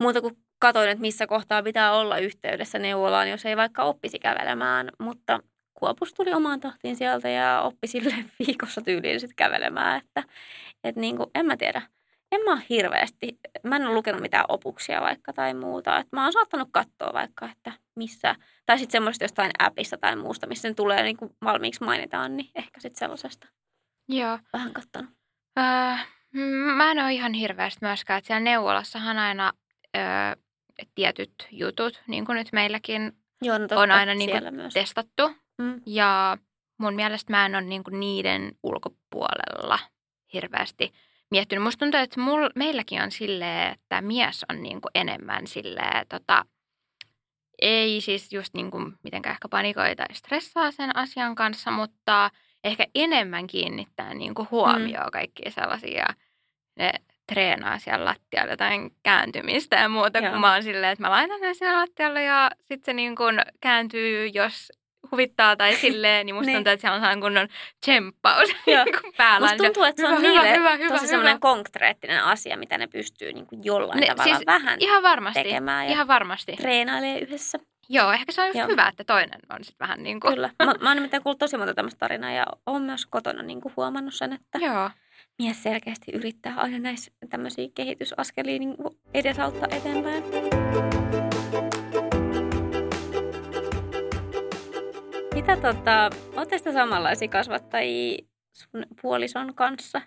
muuta kuin katoin, että missä kohtaa pitää olla yhteydessä neuvolaan, jos ei vaikka oppisi kävelemään, mutta Kuopus tuli omaan tahtiin sieltä ja oppi sille viikossa tyyliin sitten kävelemään, että et niin kuin, en mä tiedä. En mä ole hirveästi, mä en ole lukenut mitään opuksia vaikka tai muuta. Et mä oon saattanut katsoa vaikka, että missä, tai sitten semmoista jostain appista tai muusta, missä ne tulee niin kuin valmiiksi mainitaan, niin ehkä sitten sellaisesta Joo. vähän kattonut. Öö, mä en ole ihan hirveästi myöskään, että siellä neuvolassahan aina öö, tietyt jutut, niin kuin nyt meilläkin Joo, no totta, on aina niin kuin myös. testattu. Mm. Ja mun mielestä mä en ole niin kuin niiden ulkopuolella hirveästi miettinyt. Musta tuntuu, että mul, meilläkin on silleen, että mies on niin kuin enemmän silleen, tota, ei siis just niin kuin mitenkään ehkä panikoi tai stressaa sen asian kanssa, mutta ehkä enemmän kiinnittää niin kuin huomioon mm. kaikkia sellaisia, ne treenaa siellä lattialla jotain kääntymistä ja muuta, Joo. kun mä oon silleen, että mä laitan ne siellä lattialle ja sitten se niin kuin kääntyy, jos huvittaa tai silleen, niin musta Niin. tuntuu, että siellä on sellainen kunnon tsemppaus niin päällä. Musta tuntuu, että se on hyvä, hyvä, niille hyvä, hyvä, tosi hyvä. semmoinen konkreettinen asia, mitä ne pystyy niin kuin jollain Ne- tavalla siis vähän Ihan varmasti, tekemään ja ihan varmasti. treenailee yhdessä. Joo, ehkä se on just Joo. hyvä, että toinen on sitten vähän niin kuin... Kyllä. Mä, mä oon nimittäin kuullut tosi monta tämmöistä tarinaa ja oon myös kotona niin kuin huomannut sen, että Joo. Mies selkeästi yrittää aina näissä tämmöisiä kehitysaskelia niin edesauttaa eteenpäin. Mitä tota, ootte samanlaisia kasvattajia sun puolison kanssa?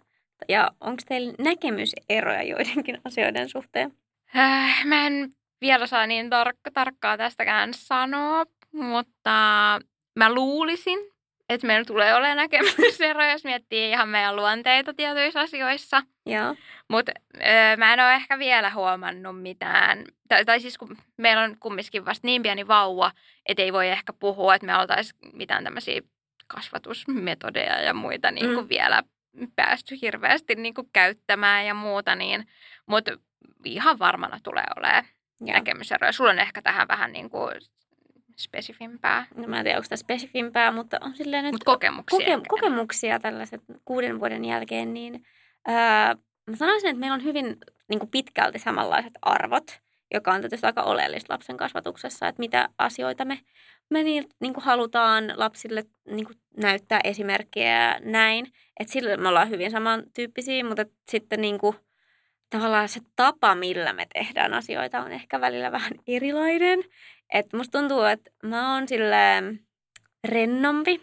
Ja onko teillä näkemyseroja joidenkin asioiden suhteen? Äh, mä en vielä saa niin tar- tarkkaa tästäkään sanoa, mutta mä luulisin, että meillä tulee olemaan näkemyseroja, jos miettii ihan meidän luonteita tietyissä asioissa. Joo. Mutta öö, mä en ole ehkä vielä huomannut mitään. Tai, tai siis kun meillä on kumminkin vasta niin pieni vauva, että ei voi ehkä puhua, että me oltaisiin mitään tämmöisiä kasvatusmetodeja ja muita niin kuin Mm. vielä päästy hirveästi niin kuin käyttämään ja muuta. Niin, mutta ihan varmana tulee olemaan Joo. näkemyseroja. Sulla on ehkä tähän vähän niin kuin spesifimpää, No, mä en tiedä, onko tämä spesifimpää, mutta on silleen nyt mutta kokemuksia. koke- ehkä. kokemuksia tällaiset kuuden vuoden jälkeen, niin ää, mä sanoisin, että meillä on hyvin niin kuin pitkälti samanlaiset arvot, joka on tietysti aika oleellista lapsen kasvatuksessa, että mitä asioita me, me niin, niin kuin halutaan lapsille niin kuin näyttää esimerkkejä ja näin. Että sillä me ollaan hyvin samantyyppisiä, mutta sitten niin kuin, tavallaan se tapa, millä me tehdään asioita, on ehkä välillä vähän erilainen. Että musta tuntuu, että mä oon silleen rennompi,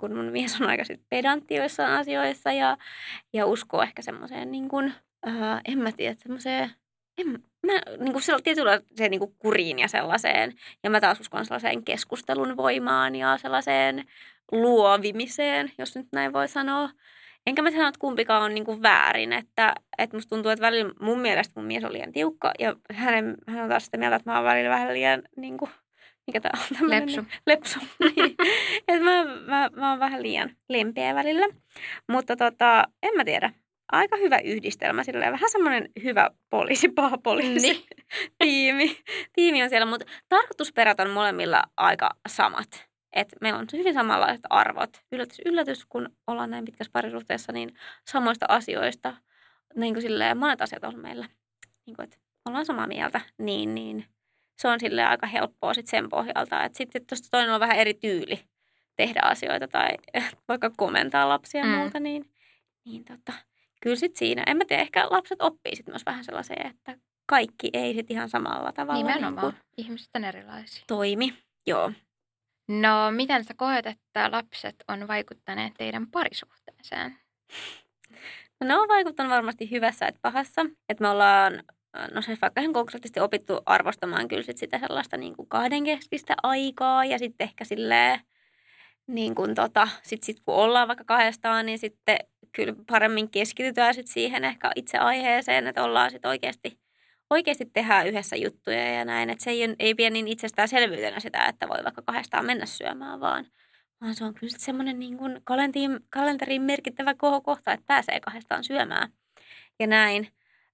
kun mun mies on aika sit pedantti joissain asioissa ja, ja uskoo ehkä semmoiseen niin kuin, ää, en mä tiedä, semmoiseen, en, mä, niin kuin se niin kuin kuriin ja sellaiseen. Ja mä taas uskon sellaiseen keskustelun voimaan ja sellaiseen luovimiseen, jos nyt näin voi sanoa. Enkä mä sano, että kumpikaan on niin kuin väärin, että, että musta tuntuu, että välillä mun mielestä mun mies on liian tiukka ja hänen, hän on taas sitä mieltä, että mä oon välillä vähän liian, niin kuin, mikä tää on tämmönen, Lepsu. lepsu. Niin. Et mä, mä, mä oon vähän liian lempeä välillä. Mutta tota, en mä tiedä. Aika hyvä yhdistelmä silleen. Vähän semmoinen hyvä poliisi, paha poliisi. Niin. tiimi. tiimi on siellä, mutta tarkoitusperät on molemmilla aika samat. Et meillä on hyvin samanlaiset arvot. Yllätys, yllätys, kun ollaan näin pitkässä parisuhteessa, niin samoista asioista, niin kuin silleen, monet asiat on meillä, niin kuin, että ollaan samaa mieltä, niin, niin se on sille aika helppoa sit sen pohjalta. Että sitten tuosta toinen on vähän eri tyyli tehdä asioita tai vaikka komentaa lapsia ja Mm. muuta, niin, niin tota, kyllä sitten siinä, en mä tiedä, ehkä lapset oppii sitten myös vähän sellaiseen, että kaikki ei sitten ihan samalla tavalla Nimenomaan. Niin Ihmiset on erilaisia. toimi. Joo. No, miten sä koet, että lapset on vaikuttaneet teidän parisuhteeseen? No, ne on vaikuttanut varmasti hyvässä että pahassa. Että me ollaan, no se vaikka ihan konkreettisesti opittu arvostamaan kyllä sit sitä sellaista niin kuin kahdenkeskistä aikaa ja sitten ehkä silleen, niin kuin tota, sit, sit kun ollaan vaikka kahdestaan, niin sitten kyllä paremmin keskitytään sit siihen ehkä itse aiheeseen, että ollaan sitten oikeasti, oikeasti tehdään yhdessä juttuja ja näin. Että se ei, ei pidä niin itsestäänselvyytenä sitä, että voi vaikka kahdestaan mennä syömään, vaan, vaan se on kyllä semmoinen niin kuin kalenteriin, kalenteriin merkittävä kohokohta, että pääsee kahdestaan syömään ja näin.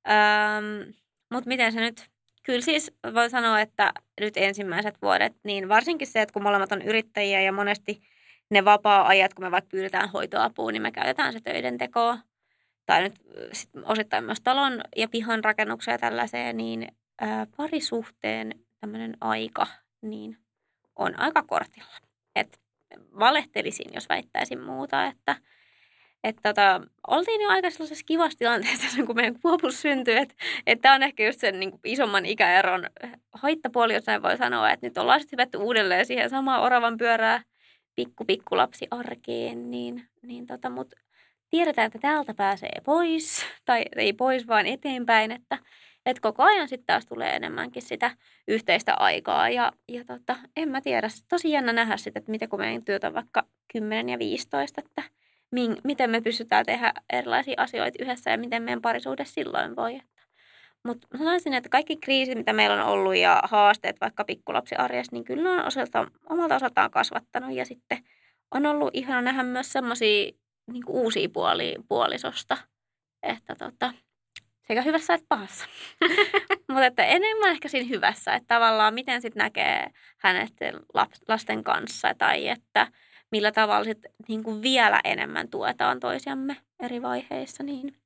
Öm, Mutta miten se nyt, kyllä siis voi sanoa, että nyt ensimmäiset vuodet, niin varsinkin se, että kun molemmat on yrittäjiä ja monesti ne vapaa-ajat, kun me vaikka pyydetään hoitoapua, niin me käytetään se töiden tekoa tai nyt sit osittain myös talon ja pihan rakennuksia ja tällaiseen, niin ää, parisuhteen tämmöinen aika niin on aika kortilla. Et valehtelisin, jos väittäisin muuta, että et tota, oltiin jo aika sellaisessa kivassa tilanteessa, kun meidän kuopus syntyi, että et tämä on ehkä just sen niin isomman ikäeron haittapuoli, jos näin voi sanoa, että nyt ollaan sitten hypätty uudelleen siihen samaan oravan pyörää pikku pikku lapsi arkeen, niin, niin tota, mutta tiedetään, että täältä pääsee pois, tai ei pois, vaan eteenpäin, että, että koko ajan sitten taas tulee enemmänkin sitä yhteistä aikaa. Ja, ja tota, en mä tiedä, tosi jännä nähdä sitten, että miten kun meidän työt on vaikka 10 ja 15, että min, miten me pystytään tehdä erilaisia asioita yhdessä ja miten meidän parisuhde silloin voi. Mutta sanoisin, että kaikki kriisit, mitä meillä on ollut ja haasteet vaikka pikkulapsiarjessa, niin kyllä on osalta, omalta osaltaan kasvattanut. Ja sitten on ollut ihana nähdä myös sellaisia niin kuin uusia puolia puolisosta. Että tota, sekä hyvässä että pahassa. Mutta että enemmän ehkä siinä hyvässä, että tavallaan miten sitten näkee hänet lasten kanssa tai että millä tavalla sit niin kuin vielä enemmän tuetaan toisiamme eri vaiheissa. Niin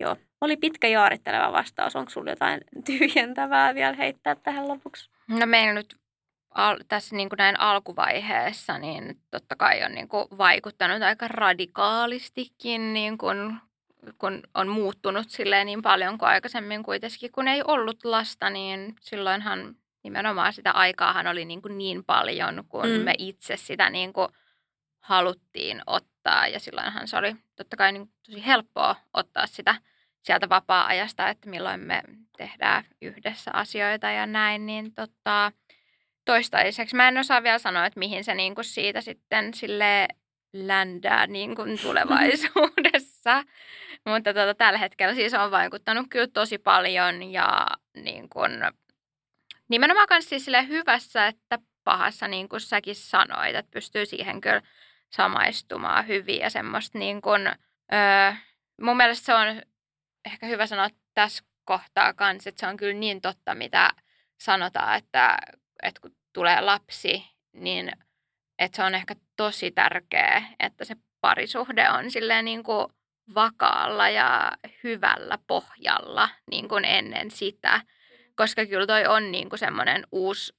joo, oli pitkä jaaritteleva vastaus. Onko sinulla jotain tyhjentävää vielä heittää tähän lopuksi? No meillä nyt al, tässä niin kuin näin alkuvaiheessa, niin totta kai on niin kuin vaikuttanut aika radikaalistikin, niin kuin, kun on muuttunut silleen niin paljon kuin aikaisemmin kuitenkin, kun ei ollut lasta, niin silloinhan nimenomaan sitä aikaahan oli niin, kuin niin paljon, kun mm. me itse sitä niin kuin haluttiin ottaa. Ja silloinhan se oli totta kai niin tosi helppoa ottaa sitä sieltä vapaa-ajasta, että milloin me tehdään yhdessä asioita ja näin, niin tota, toistaiseksi. Mä en osaa vielä sanoa, että mihin se niin kuin siitä sitten sille ländää niin kuin tulevaisuudessa. Mutta tota, tällä hetkellä siis on vaikuttanut kyllä tosi paljon ja niin kuin, nimenomaan myös siis sille hyvässä että pahassa, niin kuin säkin sanoit, että pystyy siihen kyllä samaistumaan hyvin ja semmoista niin kuin, öö, mun mielestä se on ehkä hyvä sanoa tässä kohtaa kanssa, että se on kyllä niin totta, mitä sanotaan, että, että kun tulee lapsi, niin että se on ehkä tosi tärkeää, että se parisuhde on silleen niin kuin vakaalla ja hyvällä pohjalla niin kuin ennen sitä. Koska kyllä toi on niin kuin semmoinen uusi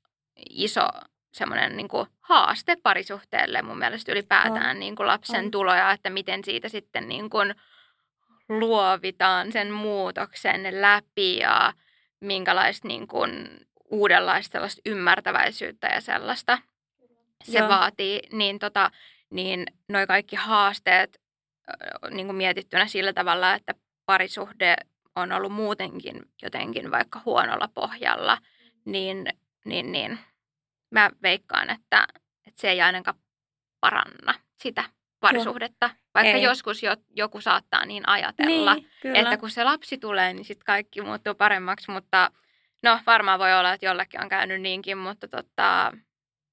iso semmoinen niin kuin haaste parisuhteelle mun mielestä ylipäätään on. niin kuin lapsen on. tuloja, että miten siitä sitten niin kuin luovitaan sen muutoksen läpi ja minkälaista niin kuin uudenlaista sellaista ymmärtäväisyyttä ja sellaista se Joo. vaatii, niin, tota, niin noi kaikki haasteet niin kuin mietittynä sillä tavalla, että parisuhde on ollut muutenkin jotenkin vaikka huonolla pohjalla, niin, niin, niin mä veikkaan, että, että se ei ainakaan paranna sitä parisuhdetta. Vaikka ei. joskus jo, joku saattaa niin ajatella, niin, että kun se lapsi tulee, niin sitten kaikki muuttuu paremmaksi, mutta No varmaan voi olla, että jollekin on käynyt niinkin, mutta tota,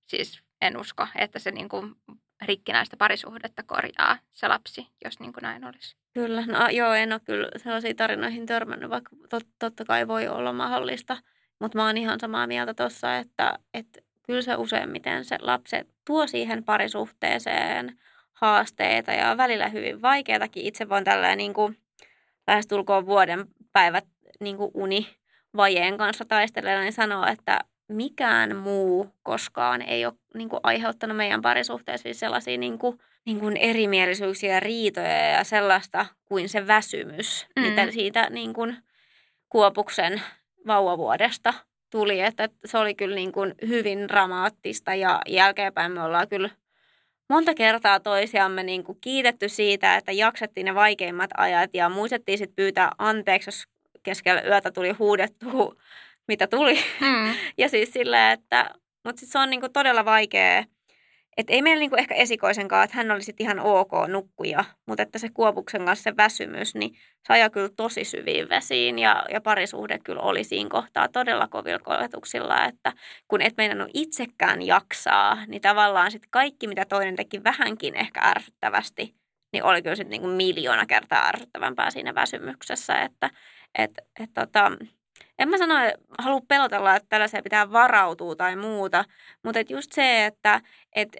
siis en usko, että se niin kuin rikkinäistä parisuhdetta korjaa se lapsi, jos niin kuin näin olisi. Kyllä, no joo, en ole kyllä sellaisiin tarinoihin törmännyt, vaikka tot, totta kai voi olla mahdollista. Mutta mä oon ihan samaa mieltä tuossa, että, että kyllä se useimmiten se lapset tuo siihen parisuhteeseen haasteita ja välillä hyvin vaikeatakin. Itse voin tällä niin lähestulkoon vuoden päivät niin kuin uni vajeen kanssa taistelemaan, niin sanoo, että mikään muu koskaan ei ole niin kuin, aiheuttanut meidän parisuhteessa siis sellaisia niin kuin, niin kuin erimielisyyksiä, riitoja ja sellaista kuin se väsymys, mm. mitä siitä niin kuin, Kuopuksen vauvavuodesta tuli. Että se oli kyllä niin kuin, hyvin dramaattista ja jälkeenpäin me ollaan kyllä monta kertaa toisiamme niin kuin kiitetty siitä, että jaksettiin ne vaikeimmat ajat ja muistettiin sitten pyytää anteeksi, jos keskellä yötä tuli huudettu, mitä tuli. Mm. ja siis silleen, että, mutta sit se on niinku todella vaikea, et ei meillä niinku ehkä esikoisenkaan, että hän oli sitten ihan ok nukkuja, mutta että se Kuopuksen kanssa se väsymys, niin saja kyllä tosi syviin vesiin ja, ja parisuhde kyllä oli siinä kohtaa todella kovilla koetuksilla, että kun et meidän itsekään jaksaa, niin tavallaan sitten kaikki, mitä toinen teki vähänkin ehkä ärsyttävästi, niin oli kyllä sitten niinku miljoona kertaa ärsyttävämpää siinä väsymyksessä, että et, et tota, en mä sano, että halua pelotella, että tällaiseen pitää varautua tai muuta, mutta et just se, että et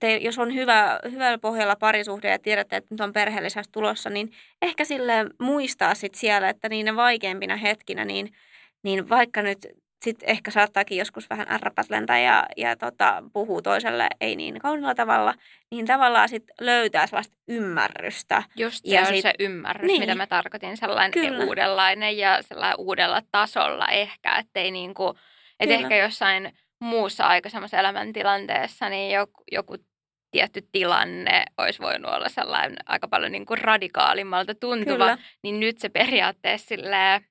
te, jos on hyvä, hyvällä pohjalla parisuhde ja tiedätte, että nyt on perheellisäys tulossa, niin ehkä sille muistaa sit siellä, että niinä vaikeimpina hetkinä, niin, niin vaikka nyt sitten ehkä saattaakin joskus vähän ärräpätlentä ja, ja tota, puhuu toiselle ei niin kaunilla tavalla, niin tavallaan sitten löytää sellaista ymmärrystä. Just se ja on sit, se ymmärrys, niin. mitä mä tarkoitin, sellainen Kyllä. uudenlainen ja sellainen uudella tasolla ehkä, ettei niinku, et ehkä jossain muussa aikaisemmassa elämäntilanteessa niin joku, joku tietty tilanne olisi voinut olla sellainen aika paljon niin kuin radikaalimmalta tuntuva, Kyllä. niin nyt se periaatteessa silleen,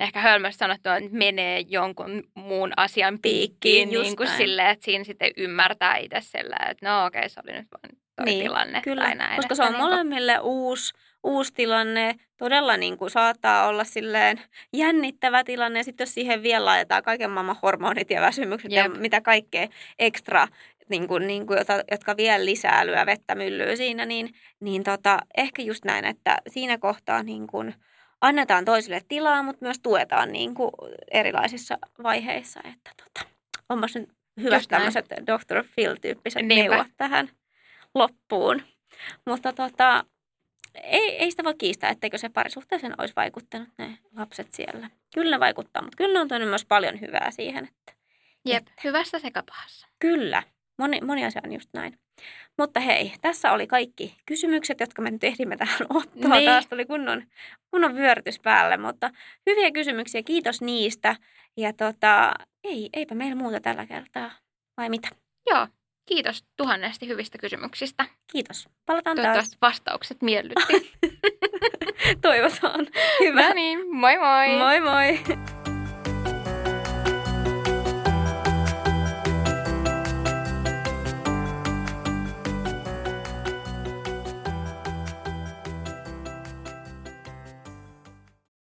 ehkä hölmösti sanottuna, että menee jonkun muun asian piikkiin niin kuin silleen, että siinä sitten ymmärtää itse silleen, että no okei, okay, se oli nyt vain toi niin, tilanne kyllä, tai näin. Koska se on niin molemmille kuin... uusi, uusi tilanne, todella niin kuin saattaa olla silleen jännittävä tilanne ja sitten jos siihen vielä laitetaan kaiken maailman hormonit ja väsymykset Jep. ja mitä kaikkea ekstra niin kuin, niin kuin, jota, jotka vielä lisää lyö vettä myllyy siinä, niin, niin tota, ehkä just näin, että siinä kohtaa niin kuin, annetaan toisille tilaa, mutta myös tuetaan niin kuin erilaisissa vaiheissa. Että tota, onpas nyt hyvät tämmöiset Dr. Phil-tyyppiset Niinpä. neuvot tähän loppuun. Mutta tota, ei, ei sitä voi kiistää, etteikö se parisuhteeseen olisi vaikuttanut ne lapset siellä. Kyllä ne vaikuttaa, mutta kyllä ne on tuonut myös paljon hyvää siihen. Että, Jep, että, hyvässä sekä pahassa. Kyllä, moni, moni asia on just näin. Mutta hei, tässä oli kaikki kysymykset, jotka me nyt ehdimme tähän ottaa. Niin. Taas tuli kunnon, kunnon vyörytys päälle, mutta hyviä kysymyksiä, kiitos niistä. Ja tota, ei, eipä meillä muuta tällä kertaa, vai mitä? Joo, kiitos tuhannesti hyvistä kysymyksistä. Kiitos. Palataan Toivottavasti taas. vastaukset miellytti. Toivotaan. Hyvä. No niin, moi moi. Moi moi.